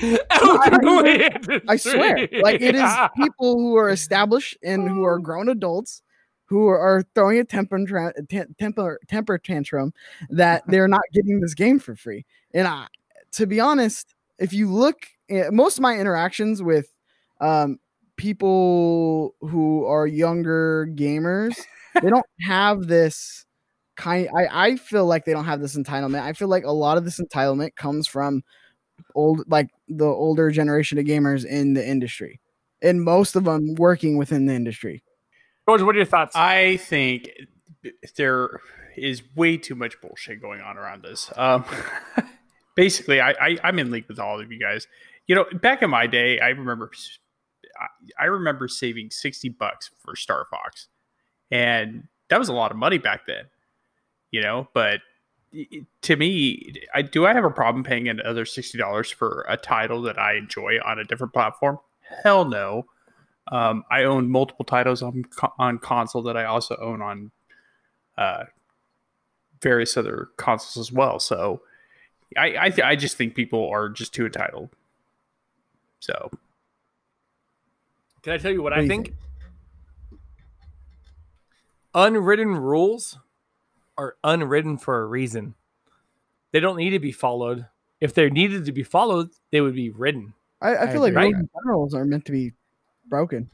Speaker 4: <laughs>
Speaker 1: Elderly
Speaker 4: I swear, like it is <laughs> people who are established and who are grown adults who are throwing a temper temper temper tantrum that <laughs> they're not getting this game for free. And I, to be honest, if you look, at most of my interactions with um, people who are younger gamers, they don't <laughs> have this kind. I I feel like they don't have this entitlement. I feel like a lot of this entitlement comes from old, like the older generation of gamers in the industry, and most of them working within the industry.
Speaker 1: George, what are your thoughts?
Speaker 2: I think there is way too much bullshit going on around this. Um, <laughs> basically, I, I I'm in league with all of you guys. You know, back in my day, I remember I, remember saving sixty bucks for Star Fox, and that was a lot of money back then. You know, but to me, I do I have a problem paying another sixty dollars for a title that I enjoy on a different platform? Hell no. Um, I own multiple titles on on console that I also own on uh, various other consoles as well. So I I, th- I just think people are just too entitled. So
Speaker 1: Can I tell you what,
Speaker 4: What
Speaker 1: I think?
Speaker 4: think?
Speaker 1: Unwritten rules are unwritten for a reason. They don't need to be followed. If they needed to be followed, they would be written.
Speaker 4: I, I
Speaker 3: I
Speaker 4: feel like
Speaker 3: agree.
Speaker 4: rules in generals are meant to be broken.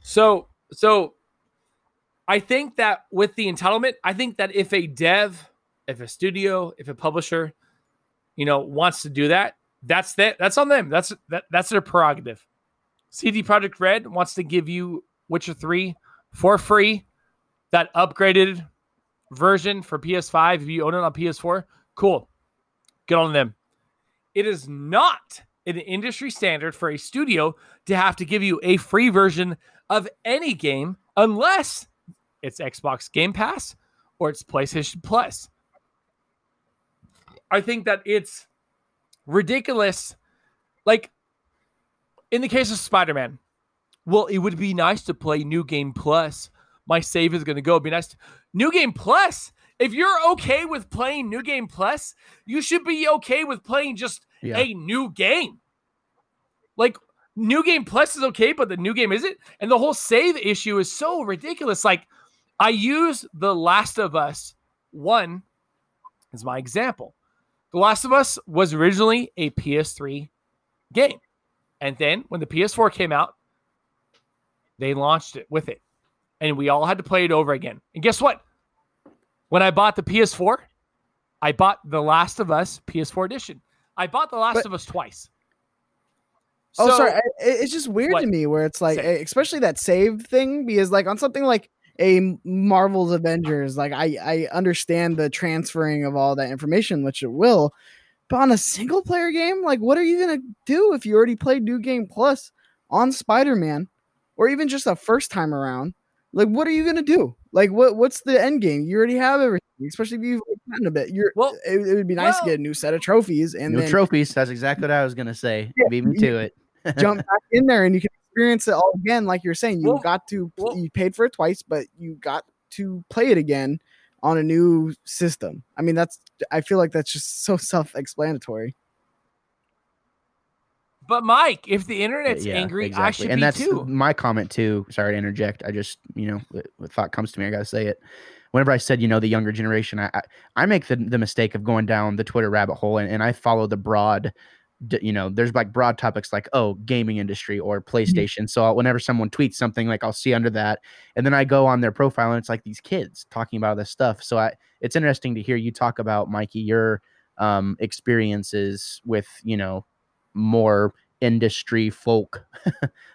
Speaker 1: So, so I think that with the entitlement, I think that if a dev, if a studio, if a publisher, you know, wants to do that, that's that. That's on them. That's that. That's their prerogative. CD Projekt Red wants to give you Witcher Three for free, that upgraded version for PS5. If you own it on PS4, cool. Good on them. It is not an industry standard for a studio to have to give you a free version of any game unless it's Xbox Game Pass or it's PlayStation Plus. I think that it's ridiculous. Like in the case of Spider Man, well, it would be nice to play New Game Plus. My save is going to go. It'd be nice. To... New Game Plus. If you're okay with playing New Game Plus, you should be okay with playing just
Speaker 3: Yeah.
Speaker 1: a new game. Like New Game Plus is okay, but the new game isn't. And the whole save issue is so ridiculous. Like I use The Last of Us 1 as my example. The Last of Us was originally a PS3 game. And then when the PS4 came out, they launched it with it. And we all had to play it over again. And guess what? When I bought the PS4, I bought The Last of Us PS4 edition. I bought The Last
Speaker 4: But-
Speaker 1: of Us twice.
Speaker 4: Oh,
Speaker 1: So-
Speaker 4: sorry. I- It's just weird
Speaker 1: What?
Speaker 4: to me where it's like,
Speaker 1: Say.
Speaker 4: eh, especially that save thing, because like on something like a Marvel's Avengers, like I I understand the transferring of all that information, which it will, but on a single player game, like what are you gonna do if you already played New Game Plus on Spider Man, or even just a first time around? Like, what are you gonna do? Like, what what's the end game? You already have everything, especially if you've gotten a bit. You're
Speaker 1: Well-
Speaker 4: it, it would be nice to get a new set of trophies and
Speaker 3: no
Speaker 4: then
Speaker 3: trophies. That's exactly what I was gonna say.
Speaker 4: Yeah,
Speaker 3: Beat me to it. <laughs>
Speaker 4: jump back in there and you can experience it all again like you're saying you
Speaker 1: Well-
Speaker 4: got to
Speaker 1: well-
Speaker 4: you paid for it twice but you got to play it again on a new system i mean that's i feel like that's just so <laughs> self-explanatory
Speaker 1: But Mike, if the internet's angry, I should
Speaker 3: and
Speaker 1: be
Speaker 3: that's
Speaker 1: too.
Speaker 3: my comment too. Sorry to interject. I just, you know, what, what thought comes to me, I gotta say it. Whenever I said, you know, the younger generation, I I, I make the, the mistake of going down the Twitter rabbit hole and, and I follow the broad, you know, there's like broad topics like oh, gaming industry or PlayStation. So I'll, whenever someone tweets something, like I'll see under that, and then I go on their profile and it's like these kids talking about this stuff. So I, it's interesting to hear you talk about Mikey your um experiences with you know more industry folk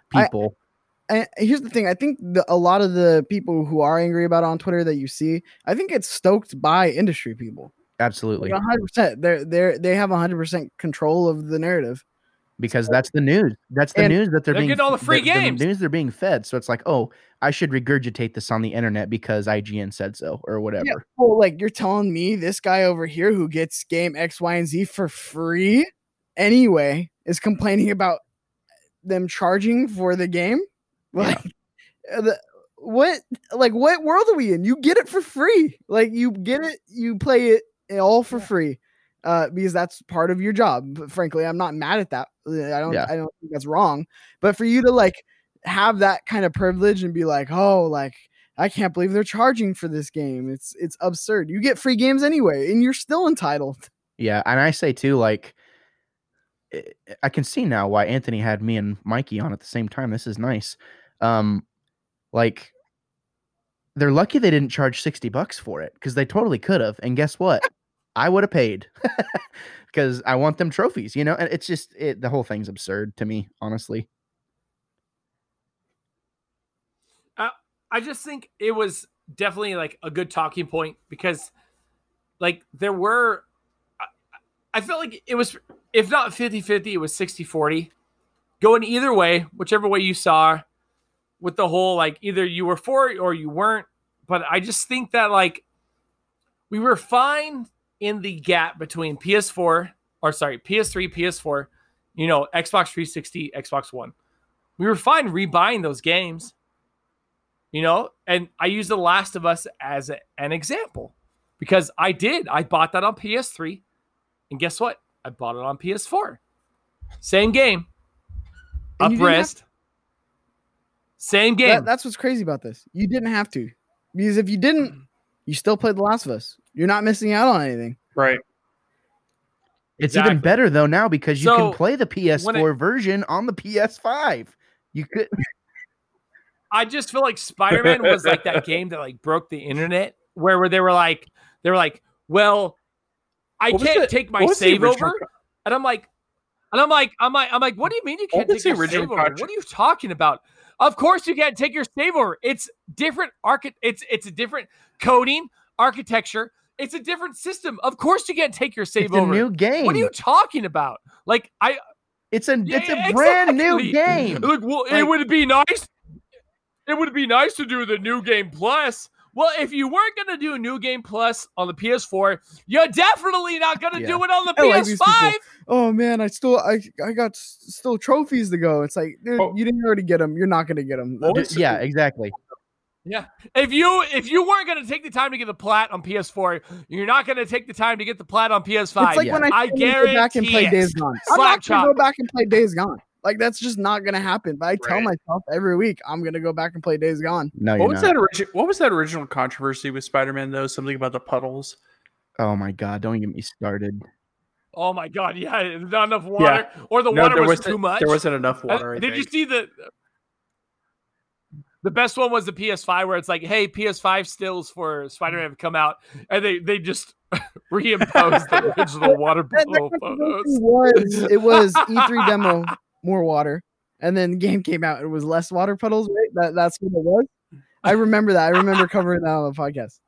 Speaker 3: people.
Speaker 4: And here's the thing i think the, a lot of the people who are angry about it on twitter that you see i think it's stoked by industry people
Speaker 3: Absolutely.
Speaker 4: 100% they're they're they have 100% control of the narrative
Speaker 3: because that's the news. That's the news that they're,
Speaker 1: they're
Speaker 3: being
Speaker 1: getting all the free
Speaker 3: they're- they're
Speaker 1: games.
Speaker 3: The news they're being fed. So it's like, oh, I should regurgitate this on the internet because IGN said so or whatever.
Speaker 4: Well, like you're telling me this guy over here who gets game X, Y, and Z for free anyway is complaining about them charging for the game? Like uh, the, what like what world are we in? You get it for free. Like you get it, you play it all for free. Uh, because that's part of your job. But frankly, I'm not mad at that. Uh, I don't
Speaker 3: Yeah.
Speaker 4: I don't think that's wrong. But for you to like have that kind of privilege and be like, oh, like I can't believe they're charging for this game. It's it's absurd. You get free games anyway, and you're still entitled. <laughs>
Speaker 3: Yeah, and I say too, like, I- I can see now why Anthony had me and Mikey on at the same time. This is nice. Um, like, they're lucky they didn't charge sixty bucks for it because they totally could have. And guess what? I would have paid <laughs> because I want them trophies. You know, and it's just it. The whole thing's absurd to me, honestly.
Speaker 1: I just think it was definitely like a good talking point because, like, there were. I, I felt like it was, if not 50 50, it was 60 40. Going either way, whichever way you saw, with the whole like either you were for it or you weren't. But I just think that, like, we were fine in the gap between PS4 or sorry, PS3, PS4, you know, Xbox 360, Xbox One. We were fine rebuying those games you know? And i use the last of us as a- an example because i did. I bought that on ps3 and guess what? I bought it on ps4 same game.
Speaker 4: And you didn't have
Speaker 1: uprest same game
Speaker 4: That- that's what's crazy about this. You didn't have to, because if you didn't, mm-hmm. you still played The Last of Us. You're not missing out on anything.
Speaker 2: Right.
Speaker 3: It's
Speaker 1: Exactly.
Speaker 3: even better though now because you
Speaker 1: So,
Speaker 3: can play the PS4 version on the PS5. You could. <laughs>
Speaker 1: I just feel like Spider-Man was like that <laughs> game that like broke the internet where, where they were like they were like, well, I
Speaker 2: What
Speaker 1: can't
Speaker 2: the-
Speaker 1: take my
Speaker 2: what was the
Speaker 1: save
Speaker 2: original
Speaker 1: over. And I'm like, and I'm like, I'm like, I'm like, what do you mean you can't
Speaker 2: was
Speaker 1: take your save over?
Speaker 2: contra-
Speaker 1: What are you talking about? Of course you can't take your save over. It's different archi- it's it's a different coding, architecture. It's a different system. Of course you can't take your save
Speaker 3: It's a
Speaker 1: over.
Speaker 3: new game.
Speaker 1: what are you talking about? Like I
Speaker 3: It's a
Speaker 1: Yeah,
Speaker 3: it's a brand new game.
Speaker 1: Look, well, it would be nice. It would be nice to do the new game plus. Well, if you weren't gonna do new game plus on the PS4, you're definitely not gonna
Speaker 3: Yeah.
Speaker 1: do it on the
Speaker 4: I
Speaker 1: PS5.
Speaker 4: Oh man, I still I I got still trophies to go. It's like, dude,
Speaker 2: Oh.
Speaker 4: you didn't already get them. You're not gonna get them.
Speaker 2: What
Speaker 3: D-
Speaker 2: was-
Speaker 3: yeah, exactly.
Speaker 1: If you if you weren't gonna take the time to get the plat on PS4, you're not gonna take the time to get the plat on PS5.
Speaker 4: It's like
Speaker 3: Yeah.
Speaker 4: when I,
Speaker 1: I
Speaker 4: still wanna go back and play
Speaker 1: guarantee
Speaker 4: Days. Gone. I'm
Speaker 1: Slap
Speaker 4: not gonna
Speaker 1: chop.
Speaker 4: go back and play Days Gone. Like that's just not gonna happen. But I tell myself every week I'm gonna go back and play Days Gone.
Speaker 3: No,
Speaker 2: What was
Speaker 3: not.
Speaker 2: that original? What was that original controversy with Spider-Man though? Something about the puddles.
Speaker 3: Oh my god, don't get me started.
Speaker 1: Oh my god, yeah, not enough water, or the
Speaker 2: No,
Speaker 1: water
Speaker 2: there
Speaker 1: was
Speaker 2: wasn't-
Speaker 1: too much.
Speaker 2: There wasn't enough
Speaker 1: Uh,
Speaker 2: water. I
Speaker 1: did you see the the best one was the PS5 where it's like, hey, PS5 stills for Spider-Man have come out, and they they just <laughs> reimposed the <laughs> original water
Speaker 4: That- that
Speaker 1: bottle
Speaker 4: controversy
Speaker 1: photos.
Speaker 4: was it was E3 demo <laughs> more water, and then the game came out. It was less water puddles, right? That that's what it was. I remember that. I remember covering that on the podcast.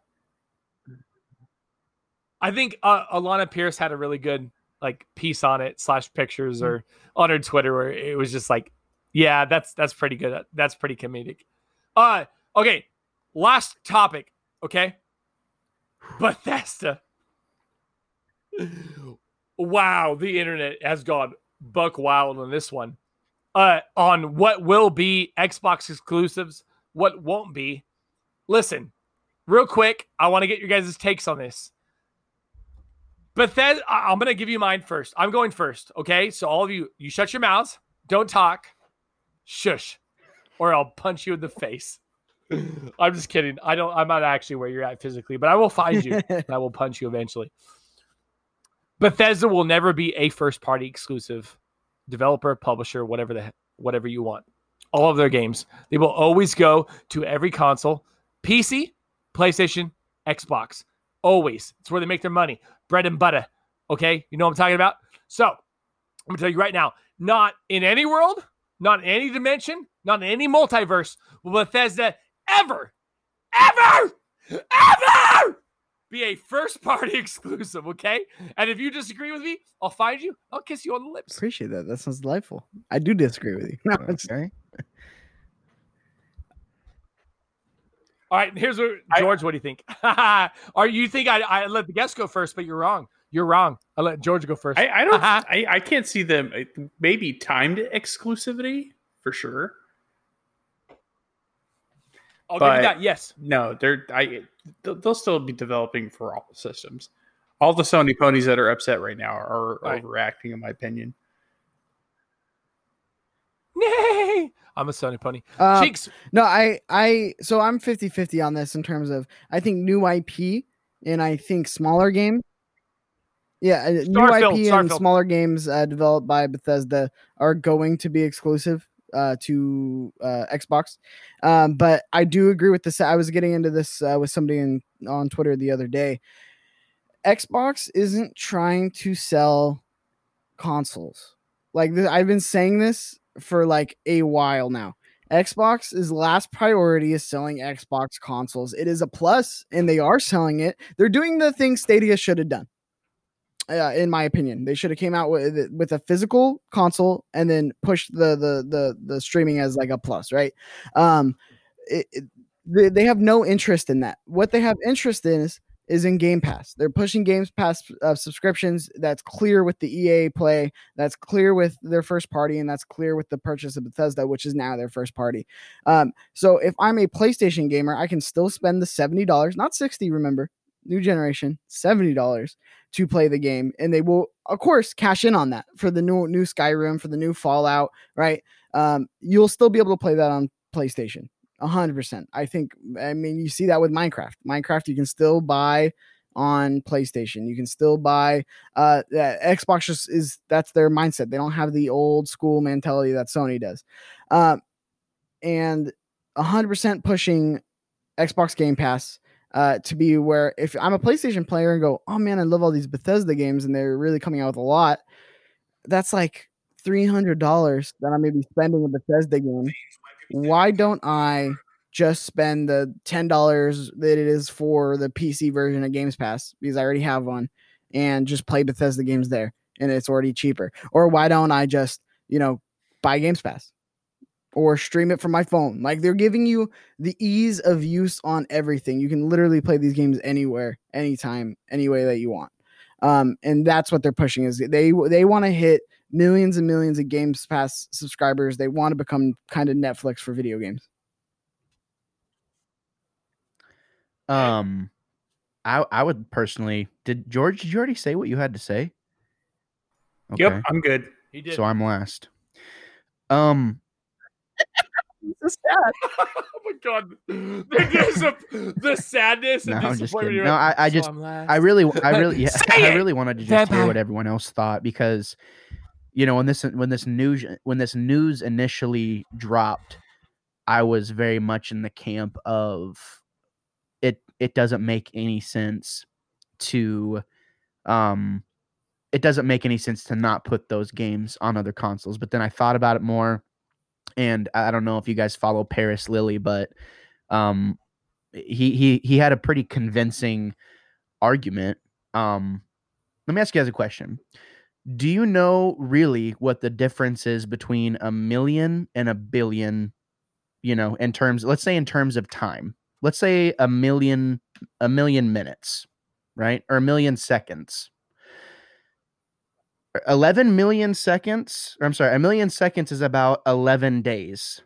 Speaker 1: I think uh, Alana Pierce had a really good like piece on it slash pictures or on her Twitter where it was just like, yeah, that's that's pretty good. That's pretty comedic. Uh, okay, last topic. Okay, <sighs> Bethesda. Wow, the internet has gone buck wild on this one. Uh, on what will be Xbox exclusives, what won't be. Listen, real quick, I want to get your guys' takes on this. Bethesda, I'm going to give you mine first. I'm going first. Okay. So, all of you, you shut your mouths. Don't talk. Shush, or I'll punch you in the face. <laughs> I'm just kidding. I don't, I'm not actually where you're at physically, but I will find you <laughs> and I will punch you eventually. Bethesda will never be a first party exclusive developer, publisher, whatever the whatever you want. All of their games. They will always go to every console, PC, PlayStation, Xbox. Always. It's where they make their money. Bread and butter. Okay? You know what I'm talking about? So, I'm going to tell you right now, not in any world, not in any dimension, not in any multiverse will Bethesda ever, ever, ever be a first party <laughs> exclusive, okay? And if you disagree with me, I'll find you. I'll kiss you on the lips.
Speaker 4: Appreciate that. That sounds delightful. I do disagree with you. <laughs> No, it's-
Speaker 3: Okay. <laughs>
Speaker 1: All right, here's what
Speaker 2: I-
Speaker 1: George. what do you think? or you think I, I let the guest go first, but you're wrong. You're wrong. I let George go first.
Speaker 2: I, I don't. I, I can't see them. uh, Maybe timed exclusivity for sure.
Speaker 1: I'll give you
Speaker 2: but-
Speaker 1: that. Yes.
Speaker 2: No, they're. I. They'll they'll still be developing for all the systems. All the Sony ponies that are upset right now are
Speaker 1: Right.
Speaker 2: overreacting, in my opinion.
Speaker 1: Nay. I'm a Sony pony.
Speaker 4: Uh,
Speaker 1: Cheeks.
Speaker 4: No, I I so I'm 50-50 on this in terms of I think new IP and I think smaller game. Yeah, uh, new
Speaker 1: Starfield,
Speaker 4: IP and smaller games uh, developed by Bethesda are going to be exclusive uh, to uh, Xbox. Um, but I do agree with this. I was getting into this uh, with somebody in, on Twitter the other day. Xbox isn't trying to sell consoles. Like th- I've been saying this for like a while now. Xbox's last priority is selling Xbox consoles. It is a plus, and they are selling it. They're doing the thing Stadia should have done. Uh, in my opinion, they should have came out with with a physical console and then pushed the the the the streaming as like a plus, right? Um, it, it- they, have no interest in that. What they have interest in is is in Game Pass. They're pushing Games Pass uh, subscriptions. That's clear with the EA play. That's clear with their first party, and that's clear with the purchase of Bethesda, which is now their first party. Um, so if I'm a PlayStation gamer, I can still spend the seventy dollars, not sixty. Remember, new generation, seventy dollars to play the game, and they will, of course, cash in on that for the new new Skyrim, for the new Fallout. Right? Um, you'll still be able to play that on PlayStation. A hundred percent. I think. I mean, you see that with Minecraft. Minecraft, you can still buy on PlayStation. You can still buy. Uh, Xbox just is that's their mindset. They don't have the old school mentality that Sony does. Um, and a hundred percent pushing Xbox Game Pass. Uh, to be where if I'm a PlayStation player and go, oh man, I love all these Bethesda games and they're really coming out with a lot. That's like three hundred dollars that I'm maybe spending a Bethesda game why don't I just spend the ten dollars that it is for the PC version of Games Pass because I already have one, and just play Bethesda games there, and it's already cheaper. Or why don't I just you know buy Games Pass or stream it from my phone? Like they're giving you the ease of use on everything. You can literally play these games anywhere, anytime, any way that you want. Um, and that's what they're pushing is they they want to hit millions and millions of Games Pass subscribers. They want to become kind of Netflix for video games.
Speaker 3: Um, I I would personally. Did George? Did you already say what you had to say?
Speaker 2: Yep, I'm good.
Speaker 1: He did.
Speaker 3: So I'm last. Um,
Speaker 4: So sad. <laughs>
Speaker 1: oh my god. There's a, the sadness
Speaker 3: No,
Speaker 1: and
Speaker 3: I'm just
Speaker 1: disappointment.
Speaker 3: kidding. No, I- I just-
Speaker 1: I'm.
Speaker 3: I really, I really, yeah, <laughs> I really wanted to just hear what everyone else thought because, you know, when this when this news when this news initially dropped, I was very much in the camp of it. It doesn't make any sense to, um, it doesn't make any sense to not put those games on other consoles. But then I thought about it more, and I don't know if you guys follow Paris Lilly, but um, he he he had a pretty convincing argument. Um, let me ask you guys a question. Do you know really what the difference is between a million and a billion? You know, in terms, let's say in terms of time, let's say a million, a million minutes, right, or a million seconds. 11 million seconds, or I'm sorry, a million seconds is about 11 days.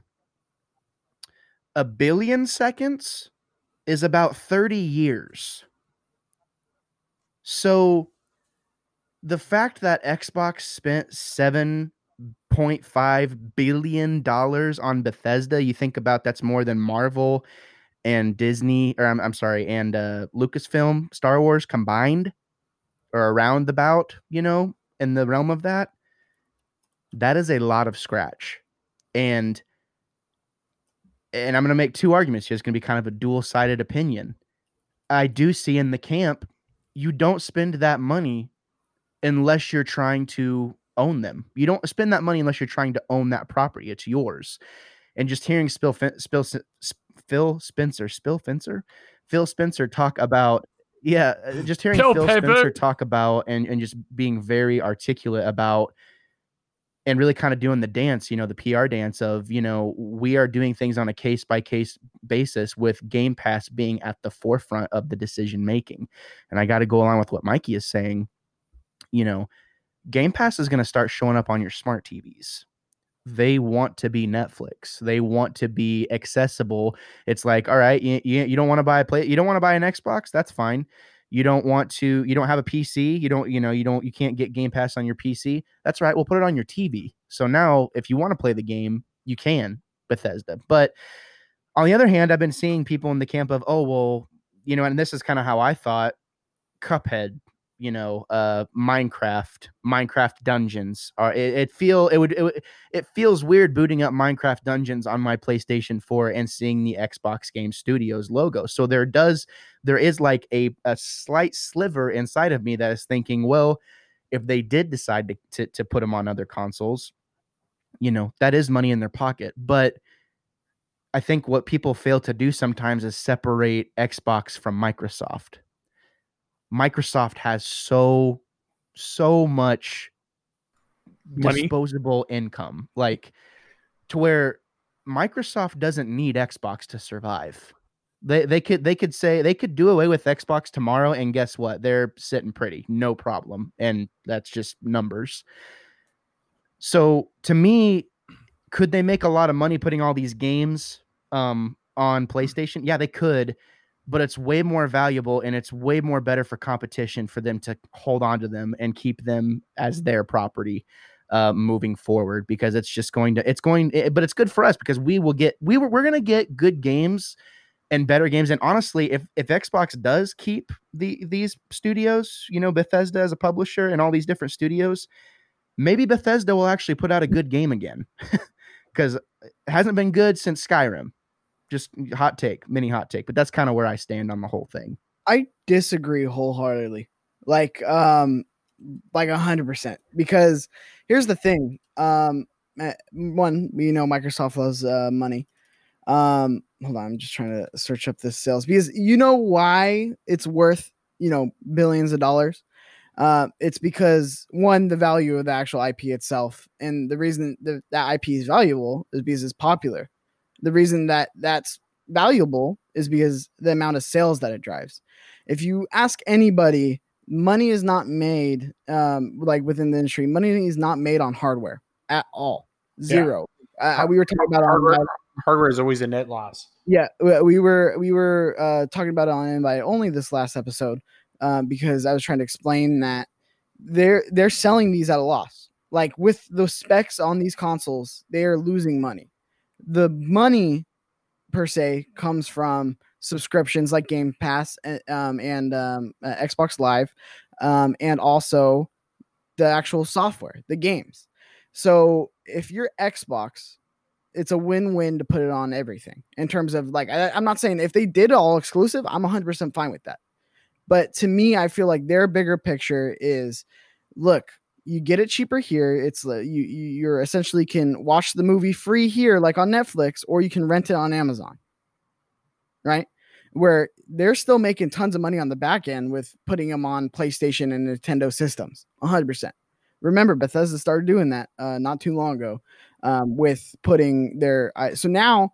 Speaker 3: A billion seconds is about 30 years. So the fact that Xbox spent 7.5 billion dollars on Bethesda, you think about that's more than Marvel and Disney or I'm, I'm sorry, and uh Lucasfilm, Star Wars combined or around about, you know, in the realm of that. That is a lot of scratch. And and I'm going to make two arguments here. It's going to be kind of a dual sided opinion. I do see in the camp, you don't spend that money unless you're trying to own them. You don't spend that money unless you're trying to own that property. It's yours. And just hearing Spill, Spill, Phil Spencer, Spill Phil Spencer talk about yeah, uh, just hearing Phil. Spencer talk about and and just being very articulate about and really kind of doing the dance, you know, the PR dance of, you know, we are doing things on a case by case basis with Game Pass being at the forefront of the decision making. And I got to go along with what Mikey is saying. You know, Game Pass is going to start showing up on your smart TVs. They want to be Netflix. They want to be accessible. It's like, all right, you, you, don't want to buy a play, you don't want to buy an Xbox. That's fine you don't want to you don't have a pc you don't you know you don't you can't get game pass on your pc that's right we'll put it on your tv so now if you want to play the game you can bethesda but on the other hand i've been seeing people in the camp of oh well you know and this is kind of how i thought cuphead you know uh minecraft minecraft dungeons or it, it feel it would, it it feels weird booting up minecraft dungeons on my playstation 4 and seeing the xbox game studios logo. So there does there is like a, a slight sliver inside of me that is thinking well if they did decide to, to, to put them on other consoles you know that is money in their pocket. But i think what people fail to do sometimes is separate xbox from microsoft Microsoft has so so much
Speaker 2: Money.
Speaker 3: disposable income, like to where Microsoft doesn't need Xbox to survive. They they could they could say they could do away with Xbox tomorrow, and guess what? They're sitting pretty, no problem, and that's just numbers. So to me, could they make a lot of money putting all these games um, on PlayStation? Yeah, they could but it's way more valuable and it's way more better for competition for them to hold on to them and keep them as their property uh, moving forward because it's just going to it's going it, but it's good for us because we will get we were we're going to get good games and better games. And honestly if if Xbox does keep the these studios you know Bethesda as a publisher and all these different studios maybe Bethesda will actually put out a good game again <laughs> because it hasn't been good since Skyrim just hot take, mini hot take, but that's kind of where I stand on the whole thing.
Speaker 4: I disagree wholeheartedly. Like um like a hundred percent. Because here's the thing. Um one, you know Microsoft loves uh money. Um hold on, I'm just trying to search up this sales because you know why it's worth, you know, billions of dollars. Uh, it's because one, the value of the actual IP itself, and the reason that, that IP is valuable is because it's popular the reason that that's valuable is because the amount of sales that it drives. If you ask anybody, money is not made um, like within the industry. Money is not made on hardware at all. Zero. Uh, we were talking about
Speaker 2: hardware.
Speaker 4: on,
Speaker 2: hardware is always a net loss.
Speaker 4: yeah, we we were we were uh, talking about it on invite only this last episode um, because I was trying to explain that they're they're selling these at a loss. Like with the specs on these consoles, they are losing money the money per se comes from subscriptions like Game Pass uh, um, and um, uh, Xbox Live, um, and also the actual software, the games. So if you're Xbox, it's a win-win to put it on everything in terms of like I, I'm not saying if they did all exclusive, I'm 100% fine with that. But to me, I feel like their bigger picture is look, you get it cheaper here. It's you you're essentially can watch the movie free here, like on Netflix, or you can rent it on Amazon. Right, where they're still making tons of money on the back end with putting them on PlayStation and Nintendo systems. 100. percent Remember, Bethesda started doing that uh, not too long ago um, with putting their. Uh, so now,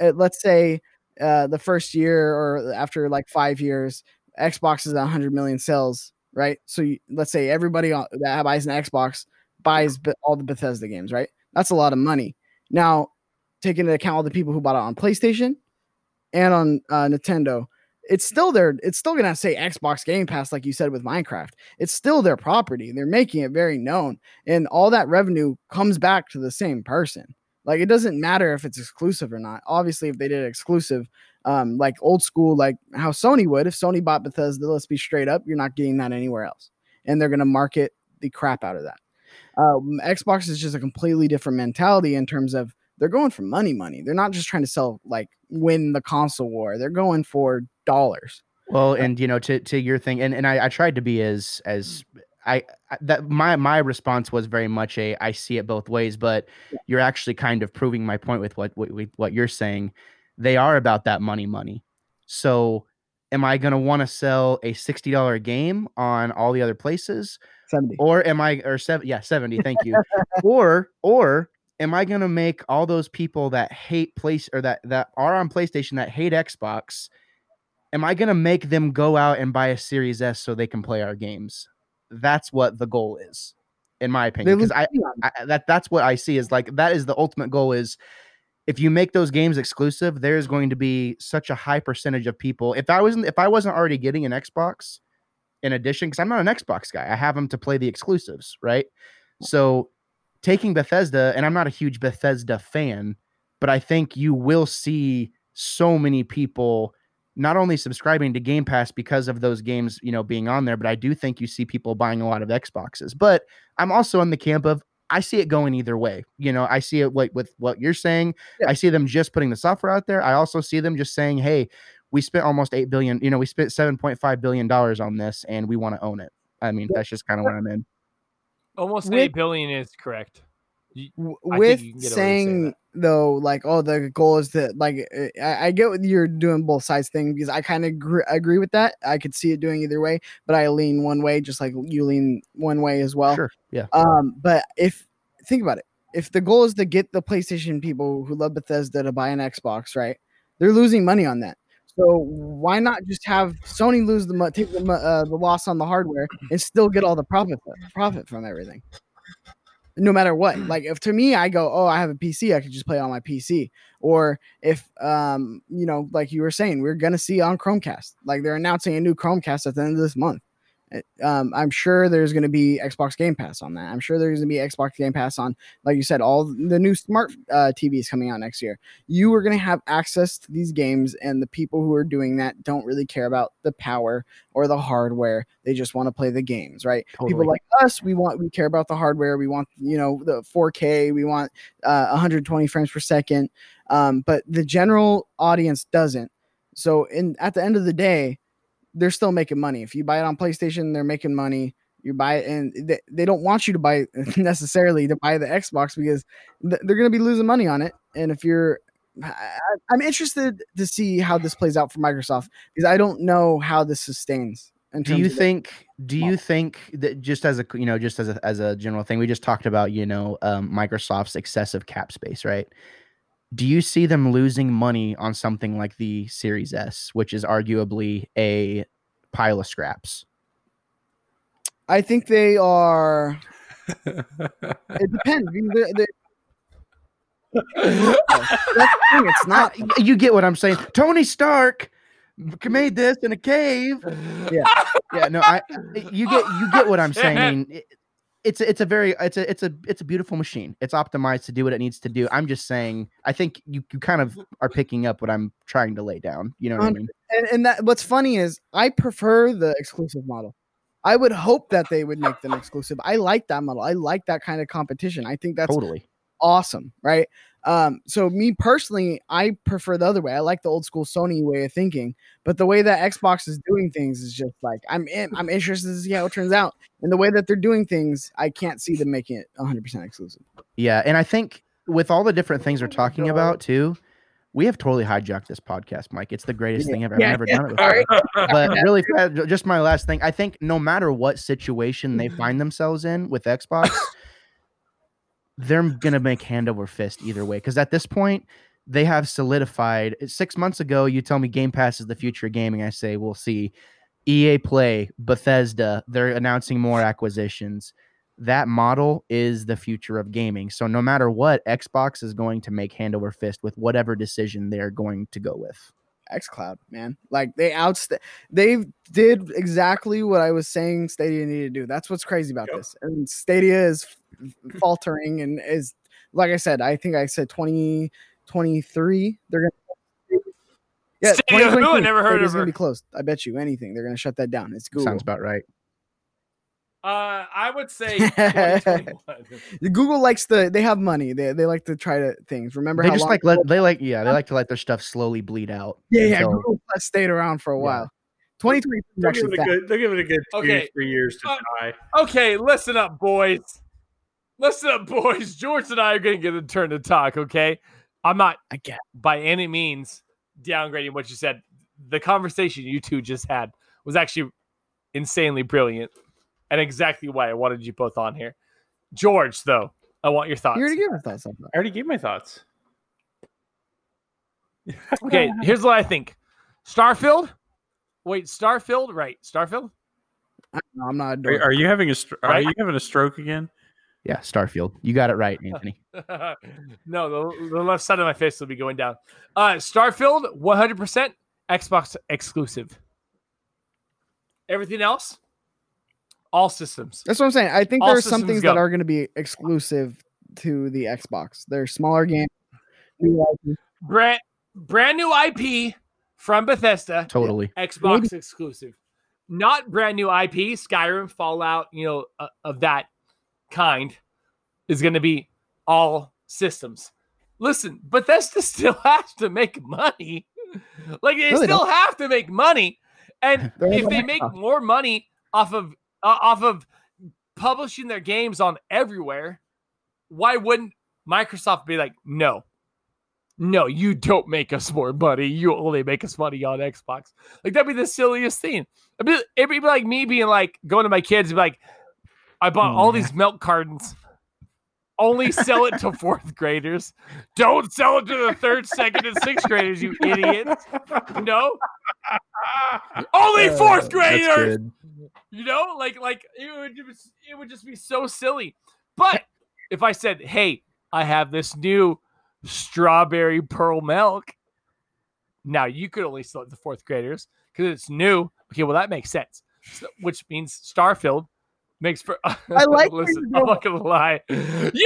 Speaker 4: uh, let's say uh, the first year or after like five years, Xbox is 100 million sales right? So you, let's say everybody that buys an Xbox buys all the Bethesda games, right? That's a lot of money. Now, taking into account all the people who bought it on PlayStation and on uh, Nintendo, it's still their it's still gonna say Xbox Game Pass, like you said with Minecraft. It's still their property. They're making it very known, and all that revenue comes back to the same person. Like it doesn't matter if it's exclusive or not. Obviously, if they did exclusive, um, like old school, like how Sony would. If Sony bought Bethesda, let's be straight up, you're not getting that anywhere else, and they're going to market the crap out of that. Um, Xbox is just a completely different mentality in terms of they're going for money, money. They're not just trying to sell like win the console war. They're going for dollars.
Speaker 3: Well, and you know, to to your thing, and and I, I tried to be as as I, I that my my response was very much a I see it both ways, but
Speaker 4: Yeah.
Speaker 3: you're actually kind of proving my point with what what with what you're saying. They are about that money, money. So am I going to want to sell a $60 game on all the other places?
Speaker 4: 70.
Speaker 3: Or am I or seven yeah, 70, thank you. <laughs> or or am I gonna make all those people that hate place or that that are on PlayStation that hate Xbox? Am I gonna make them go out and buy a Series S so they can play our games? That's what the goal is, in my opinion. Because I,
Speaker 4: money on it.
Speaker 3: I that that's what I see is like that is the ultimate goal is if you make those games exclusive, there's going to be such a high percentage of people. If I wasn't if I wasn't already getting an Xbox in addition, because I'm not an Xbox guy, I have them to play the exclusives, right? So taking Bethesda, and I'm not a huge Bethesda fan, but I think you will see so many people not only subscribing to Game Pass because of those games, you know, being on there, but I do think you see people buying a lot of Xboxes. But I'm also in the camp of I see it going either way. You know, I see it like with what you're saying.
Speaker 4: Yeah.
Speaker 3: I see them just putting the software out there. I also see them just saying, "Hey, we spent almost 8 billion, you know, we spent 7.5 billion dollars on this and we want to own it." I mean, that's just kind of what I'm in.
Speaker 1: Almost eight billion is correct.
Speaker 4: W-
Speaker 1: I think
Speaker 4: with
Speaker 1: you can get away with saying
Speaker 4: saying though like oh the goal is that like uh, I, I get what you're doing both sides thing because i kind of agree, agree with that. I could see it doing either way but i lean one way just like you lean one way as well.
Speaker 3: Sure. Yeah.
Speaker 4: um but if think about it. If the goal is to get the playstation people who love bethesda to buy an xbox right they're losing money on that. So why not just have sony lose the take the, uh, the loss on the hardware and still get all the profit profit from everything no matter what. Like if to me, I go, oh, I have a PC, I could just play on my PC. Or if, um, you know, like you were saying, we're gonna see on Chromecast. Like they're announcing a new Chromecast at the end of this month. It- Um, I'm sure there's going to be Xbox Game Pass on that. I'm sure there's going to be Xbox Game Pass on, like you said, all the new smart uh, TVs coming out next year. You are going to have access to these games, and the people who are doing that don't really care about the power or the hardware. They just want to play the games, right?
Speaker 3: Totally.
Speaker 4: people like us we want we care about the hardware we want you know the 4k we want uh, 120 frames per second um, but the general audience doesn't so in at the end of the day they're still making money. If you buy it on playstation they're making money. You buy it and they, they don't want you to buy <laughs> necessarily to buy the xbox because th- they're going to be losing money on it. And if you're I, i'm interested to see how this plays out for microsoft because i don't know how this sustains
Speaker 3: do you think do you think that just as a you know just as a, as a general thing we just talked about you know um, microsoft's excessive cap space right do you see them losing money on something like the series s which is arguably a pile of scraps
Speaker 4: I think they are. <laughs> It depends. I mean, they're- they're- <laughs> that's the thing. It's not.
Speaker 3: Uh, you get what i'm saying tony stark made this in a cave
Speaker 4: Yeah.
Speaker 3: yeah no i you get you get what i'm <laughs> saying it- it's a, it's a very it's a it's a it's a beautiful machine it's optimized to do what it needs to do i'm just saying i think you, you kind of are picking up what i'm trying to lay down you know what i mean
Speaker 4: And, and that what's funny is I prefer the exclusive model. I would hope that they would make them exclusive. I like that model. I like that kind of competition. I think that's
Speaker 3: totally
Speaker 4: awesome, right? Um, so me personally, I prefer the other way. I like the old school Sony way of thinking, but the way that Xbox is doing things is just like I'm in, I'm interested to see how it turns out. And the way that they're doing things, I can't see them making it 100 percent exclusive.
Speaker 3: yeah and i think with all the different things we're talking about too we have totally hijacked this podcast mike it's the greatest thing ever i've
Speaker 4: Yeah,
Speaker 3: never
Speaker 4: yeah,
Speaker 3: done it before.
Speaker 4: sorry.
Speaker 3: but <laughs> really just my last thing i think no matter what situation they find themselves in with xbox they're gonna make hand over fist either way because at this point they have solidified eh, six months ago you tell me game pass is the future of gaming i say we'll see ea play bethesda they're announcing more acquisitions that model is the future of gaming so no matter what xbox is going to make hand over fist with whatever decision they're going to go with
Speaker 4: XCloud, man. Like they outst they did exactly what I was saying Stadia needed to do. That's what's crazy about
Speaker 2: Yep.
Speaker 4: this. And Stadia is f- <clears throat> faltering and is like I said, I think I said 2023. they're gonna yeah,
Speaker 1: Stadia who? I never heard
Speaker 4: Stadia's
Speaker 1: of
Speaker 4: gonna be closed. I bet you anything. They're gonna shut that down. It's Google.
Speaker 3: sounds about right
Speaker 1: Uh, I would say <laughs>
Speaker 4: Google likes the they have money. They they like to try to things. Remember
Speaker 3: they
Speaker 4: how
Speaker 3: just
Speaker 4: long
Speaker 3: like let they like yeah they like to let their stuff slowly bleed out
Speaker 4: yeah, yeah,
Speaker 3: until-
Speaker 4: Google Plus stayed around for a while. 2023 is
Speaker 2: They'll give it a good. They'll give it a good two,
Speaker 1: Okay.
Speaker 2: three years to
Speaker 1: Uh,
Speaker 2: die.
Speaker 1: Okay, listen up, boys. Listen up, boys. George and I are going to get a turn to talk, okay? I'm not
Speaker 4: I get
Speaker 1: by any means downgrading what you said. the conversation you two just had was actually insanely brilliant and exactly why I wanted you both on here. George, though, I want your thoughts.
Speaker 4: You already gave your thoughts on that.
Speaker 2: I already gave my thoughts. <laughs>
Speaker 1: Okay, here's what I think. Starfield. Wait, Starfield, right? Starfield.
Speaker 4: No, I'm not.
Speaker 2: Are, are you having a stro- are
Speaker 1: Right?
Speaker 2: you having a stroke again?
Speaker 3: Yeah, Starfield. You got it right, Anthony. <laughs>
Speaker 1: no, the, the left side of my face will be going down. Uh, Starfield, 100% Xbox exclusive. Everything else, all systems.
Speaker 4: That's what I'm saying. I think
Speaker 1: All
Speaker 4: there are some things
Speaker 1: go.
Speaker 4: that are going to be exclusive to the Xbox. They're smaller games.
Speaker 1: Brand brand new IP from Bethesda,
Speaker 3: Totally.
Speaker 1: Xbox exclusive. Not brand new IP, Skyrim, Fallout, you know, uh, of that kind is going to be all systems. Listen, Bethesda <laughs> still has to make money. Like they
Speaker 4: they
Speaker 1: still have to make money. And <laughs> if they make
Speaker 4: Microsoft.
Speaker 1: more money off of uh, off of publishing their games on everywhere, why wouldn't Microsoft be like, "No. No, you don't make us more money. You only make us money on Xbox." Like that'd be the silliest thing. It'd be, it'd be like me being like going to my kids and be like, "I bought
Speaker 3: Oh,
Speaker 1: all
Speaker 3: man.
Speaker 1: these milk cartons. Only sell it to <laughs> fourth graders. Don't sell it to the third, second, and sixth graders, you <laughs> idiots. No, <laughs> only
Speaker 4: Uh,
Speaker 1: fourth graders.
Speaker 3: good.
Speaker 1: You know, like like it would just it would just be so silly. But if I said, "Hey, I have this new strawberry pearl milk," now you could only sell it to fourth graders because it's new. Okay, well that makes sense. So- which means Starfield makes for. <laughs>
Speaker 4: I like where
Speaker 1: Listen, I'm not gonna lie. <laughs> Your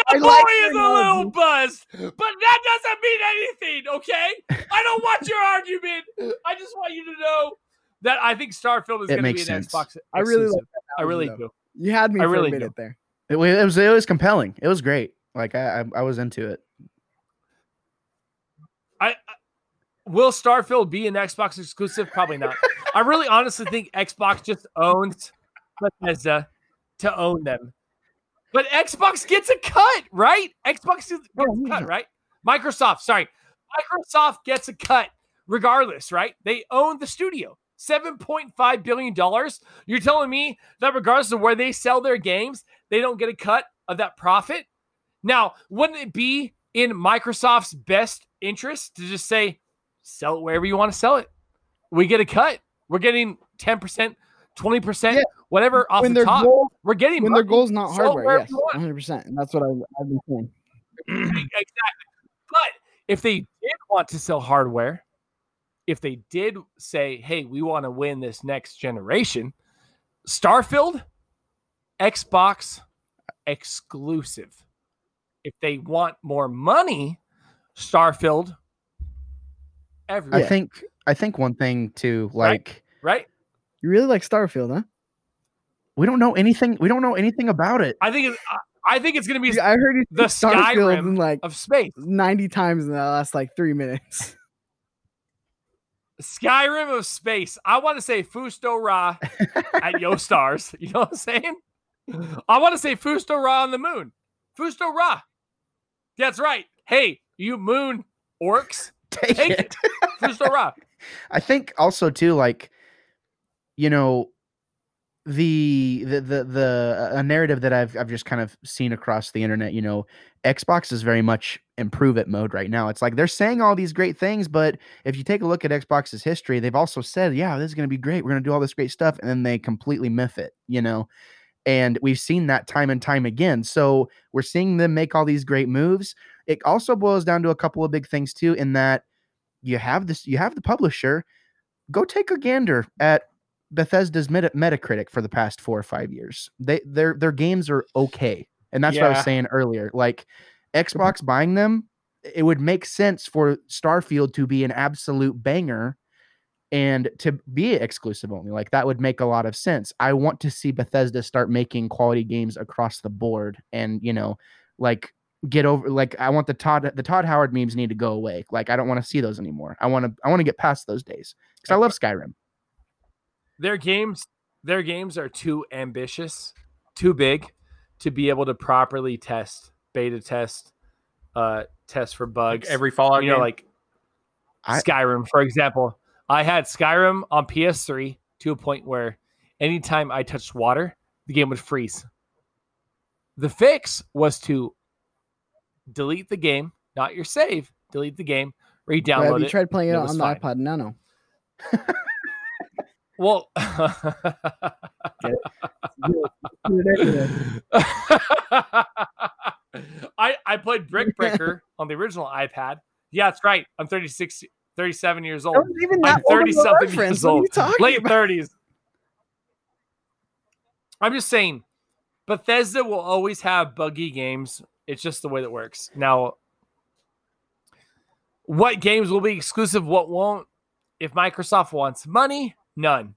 Speaker 4: I
Speaker 1: boy
Speaker 4: like
Speaker 1: is a little
Speaker 4: analogy.
Speaker 1: buzzed, but that doesn't mean anything. Okay, I don't want your argument. I just want you to know that I think Starfield is
Speaker 3: It
Speaker 1: going to be an
Speaker 3: sense.
Speaker 1: Xbox.
Speaker 4: I really like
Speaker 1: exclusive. I really
Speaker 4: though.
Speaker 1: do.
Speaker 4: You had me
Speaker 1: I
Speaker 4: for
Speaker 1: really
Speaker 4: a
Speaker 1: do.
Speaker 4: there.
Speaker 3: It, wa- it was it was compelling. It was great. Like I I, I was into it.
Speaker 1: I, I will Starfield be an Xbox exclusive? Probably not. I really honestly think Xbox just owns Bethesda to own them. But Xbox gets a cut, right? Xbox gets a cut, right? Microsoft, sorry. Microsoft gets a cut regardless, right? They own the studio. $7.5 billion. You're telling me that regardless of where they sell their games, they don't get a cut of that profit? Now, wouldn't it be in Microsoft's best interest to just say, sell it wherever you want to sell it? We get a cut. We're getting 10%, 20%,
Speaker 4: Yeah.
Speaker 1: Whatever off
Speaker 4: when
Speaker 1: the
Speaker 4: their
Speaker 1: top.
Speaker 4: goal,
Speaker 1: We're getting
Speaker 4: when their
Speaker 1: money.
Speaker 4: goal's not hardware, yes, 100. percent And that's what I've, I've been saying. <clears throat>
Speaker 1: exactly. But if they did want to sell hardware, if they did say, hey, we want to win this next generation, Starfield, Xbox exclusive. If they want more money, Starfield everywhere.
Speaker 3: I think I think one thing too, like
Speaker 1: right?
Speaker 4: You really like Starfield, huh?
Speaker 3: We don't know anything. We don't know anything about it.
Speaker 1: I think it's, I- I think it's going to be
Speaker 4: Dude, I heard
Speaker 1: the Skyrim
Speaker 4: in like
Speaker 1: of space.
Speaker 4: 90 times in the last like three minutes. <laughs>
Speaker 1: Skyrim of space. I want to say Fus Ro Dah at <laughs> Yo Stars. <laughs> You know what I'm saying? I want to say Fus Ro Dah on the moon. Fus Ro Dah. That's right. Hey, you moon orcs.
Speaker 3: Take
Speaker 1: Take
Speaker 3: it.
Speaker 1: it. Fus Ro Dah.
Speaker 3: I think also too, like, you know, the the the the a narrative that I've I've just kind of seen across the internet. You know, Xbox is very much improve it mode right now. It's like they're saying all these great things, but if you take a look at Xbox's history, they've also said, "Yeah, this is going to be great. We're going to do all this great stuff," and then they completely miff it. You know. And we've seen that time and time again. So we're seeing them make all these great moves. It also boils down to a couple of big things too, in that you have this you have the publisher go take a gander at bethesda's Meta- metacritic for the past four or five years they their their games are okay and that's what i was saying earlier like xbox buying them it would make sense for starfield to be an absolute banger and to be exclusive only like that would make a lot of sense i want to see bethesda start making quality games across the board and you know like get over like I want the Todd the Todd Howard memes need to go away. Like I don't want to see those anymore. I want to I want to get past those days because I love Skyrim.
Speaker 1: Their games, their games are too ambitious, too big to be able to properly test, beta test, uh, test for
Speaker 2: Like
Speaker 1: bugs.
Speaker 2: every Fallout
Speaker 1: you know,
Speaker 2: game.
Speaker 1: like
Speaker 3: I-
Speaker 1: Skyrim, for example. I had Skyrim on PS3 to a point where anytime I touched water, the game would freeze. The fix was to delete the game, not your save, delete the game,
Speaker 4: Have
Speaker 1: re-download
Speaker 4: you
Speaker 1: it.
Speaker 4: tried playing it
Speaker 1: it
Speaker 4: on
Speaker 1: was
Speaker 4: the
Speaker 1: fine.
Speaker 4: iPod Nano? <laughs>
Speaker 1: Well, <laughs> I I played Brick Breaker <laughs> on the original iPad. Yeah, that's right. I'm 36, 37 years old.
Speaker 4: even
Speaker 1: I'm 30 something years old.
Speaker 4: talking
Speaker 1: Late
Speaker 4: about?
Speaker 1: 30s. I'm just saying, Bethesda will always have buggy games. It's just the way that works. Now, what games will be exclusive, what won't? If Microsoft wants money, none.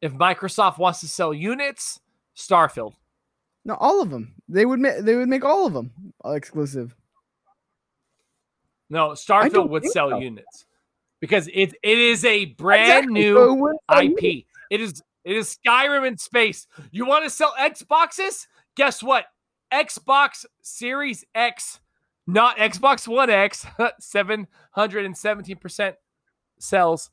Speaker 1: If Microsoft wants to sell units, Starfield.
Speaker 4: No, all of them. They would make they would make all of them uh, exclusive.
Speaker 1: No, Starfield would sell
Speaker 4: so.
Speaker 1: units because it it is a brand
Speaker 4: Exactly.
Speaker 1: new
Speaker 4: So it wouldn't sell you-
Speaker 1: IP. It is it is Skyrim in space. You want to sell Xboxes? Guess what? Xbox Series X, not Xbox One X, <laughs> 717% sells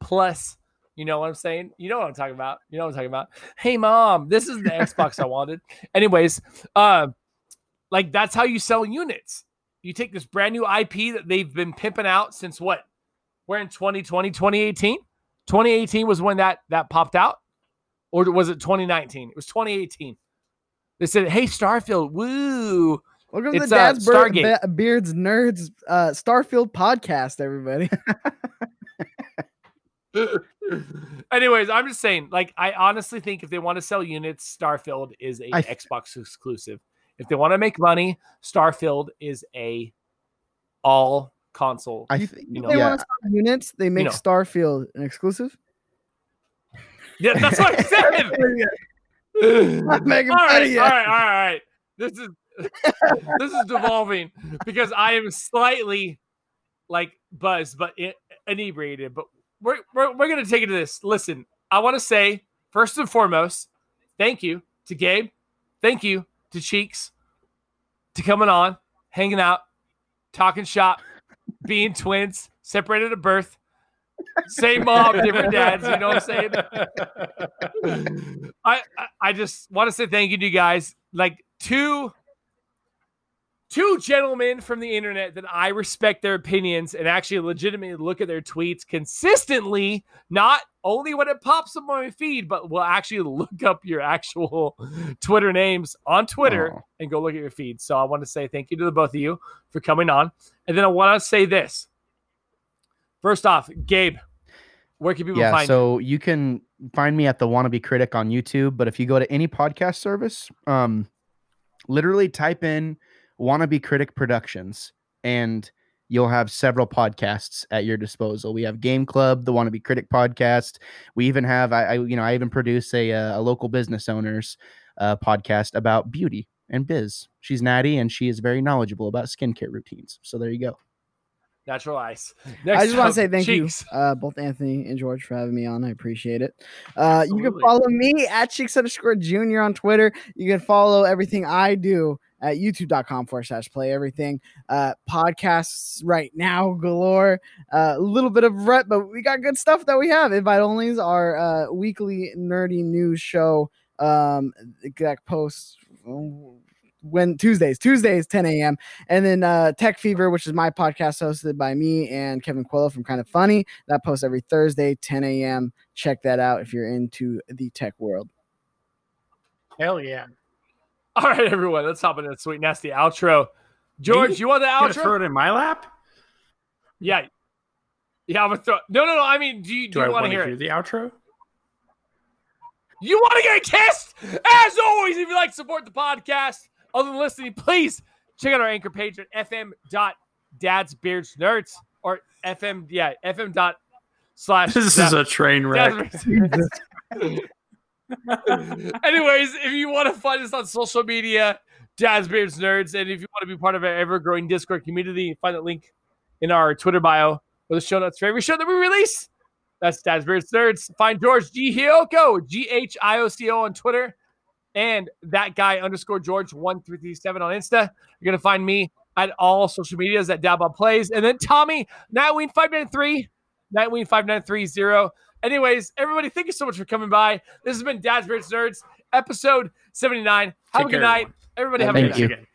Speaker 1: plus. You know what I'm saying? You know what I'm talking about. You know what I'm talking about. Hey mom, this is the Xbox I wanted. <laughs> Anyways, um like that's how you sell units. You take this brand new IP that they've been pimping out since what? We're in 2020, 2018. 2018 was when that that popped out, or was it 2019? It was 2018. They said, "Hey, Starfield, woo!"
Speaker 4: Welcome to the
Speaker 1: uh,
Speaker 4: Dad's Bird,
Speaker 1: Stargate.
Speaker 4: Be- Beards Nerds uh, Starfield podcast, everybody. <laughs> <laughs>
Speaker 1: Anyways, I'm just saying, like, I honestly think if they want to sell units, Starfield is a
Speaker 3: I
Speaker 1: Xbox exclusive. If they want to make money, Starfield is a all console.
Speaker 3: I
Speaker 4: You
Speaker 1: you know,
Speaker 4: they
Speaker 3: yeah,
Speaker 4: want to sell units, they make
Speaker 1: know.
Speaker 4: Starfield an exclusive.
Speaker 1: yeah, that's what I said. <laughs> <laughs>
Speaker 4: Not making
Speaker 1: all right,
Speaker 4: fun of you.
Speaker 1: all right, all right, all right. This is this is devolving because I am slightly like buzzed, but inebriated. But we're we're, we're gonna take it to this. Listen, I want to say first and foremost, thank you to Gabe, thank you to Cheeks, to coming on, hanging out, talking shop, being twins, separated at birth. Same mom, different dads. You know what I'm saying? <laughs> I I, I just want to say thank you to you guys. Like two two gentlemen from the internet that I respect their opinions and actually legitimately look at their tweets consistently, not only when it pops up on my feed, but will actually <laughs> look up your actual Twitter names on Twitter and go look at your feed. So I want to say thank you to the both of you for coming on. And then I want to say this. First off, Gabe, where can people
Speaker 3: yeah,
Speaker 1: find you?
Speaker 3: so you can find me at the Wannabe Critic on YouTube, but if you go to any podcast service, um, literally type in Wannabe Critic Productions, and you'll have several podcasts at your disposal. We have Game Club, the Wannabe Critic podcast. We even have, I, I you know, I even produce a, uh, a local business owners uh, podcast about beauty and biz. She's Natty, and she is very knowledgeable about skincare routines. So there you go.
Speaker 1: Natural Ice. <laughs>
Speaker 4: I just want to say thank
Speaker 1: Cheeks.
Speaker 4: you, uh, both Anthony and George, for having me on. I appreciate it. Uh, you can follow me at Cheeks underscore Junior on Twitter. You can follow everything I do at youtube.com forward slash play everything. Uh, podcasts right now galore. Uh, a little bit of rep, but we got good stuff that we have. Invite Onlys, our uh, weekly nerdy news show um, that posts when Tuesdays, Tuesdays, 10 a.m. And then uh, Tech Fever, which is my podcast hosted by me and Kevin Coello from Kind of Funny. That posts every Thursday, 10 a.m. Check that out if you're into the tech world.
Speaker 2: Hell yeah.
Speaker 1: All right, everyone, let's hop into the sweet nasty outro. George,
Speaker 2: Me?
Speaker 1: you want the outro?
Speaker 2: throw it in my lap?
Speaker 1: Yeah. Yeah, I'm gonna throw. No, no, no. I mean, do you do,
Speaker 2: Do I
Speaker 1: you want
Speaker 2: want
Speaker 1: to hear
Speaker 2: hear
Speaker 1: it?
Speaker 2: the outro?
Speaker 1: You want to get kissed? As always, if you like to support the podcast, other than listening, please check out our anchor page at fm.dadsbeardsnerds or fm, yeah, fm dot slash. <laughs>
Speaker 2: This is a train wreck. <laughs> <laughs>
Speaker 1: Anyways, if you want to find us on social media, Dad's Beards Nerds, and if you want to be part of our ever growing Discord community, find that link in our Twitter bio or the show notes for every show that we release. That's Dad's Beards Nerds. Find George G G H I O C O on Twitter, and that guy underscore George one three three seven on Insta. You're gonna find me at all social medias at Dabba Plays, and then Tommy Nightwing five nine three Nightwing five nine three zero. Anyways, everybody, thank you so much for coming by. This has been Dad's Beards Nerds, episode seventy nine. Have
Speaker 2: Take
Speaker 1: a good
Speaker 2: care,
Speaker 1: night,
Speaker 2: everyone.
Speaker 1: everybody. Have
Speaker 3: Thank
Speaker 1: a good
Speaker 3: you.
Speaker 1: night.
Speaker 2: Again.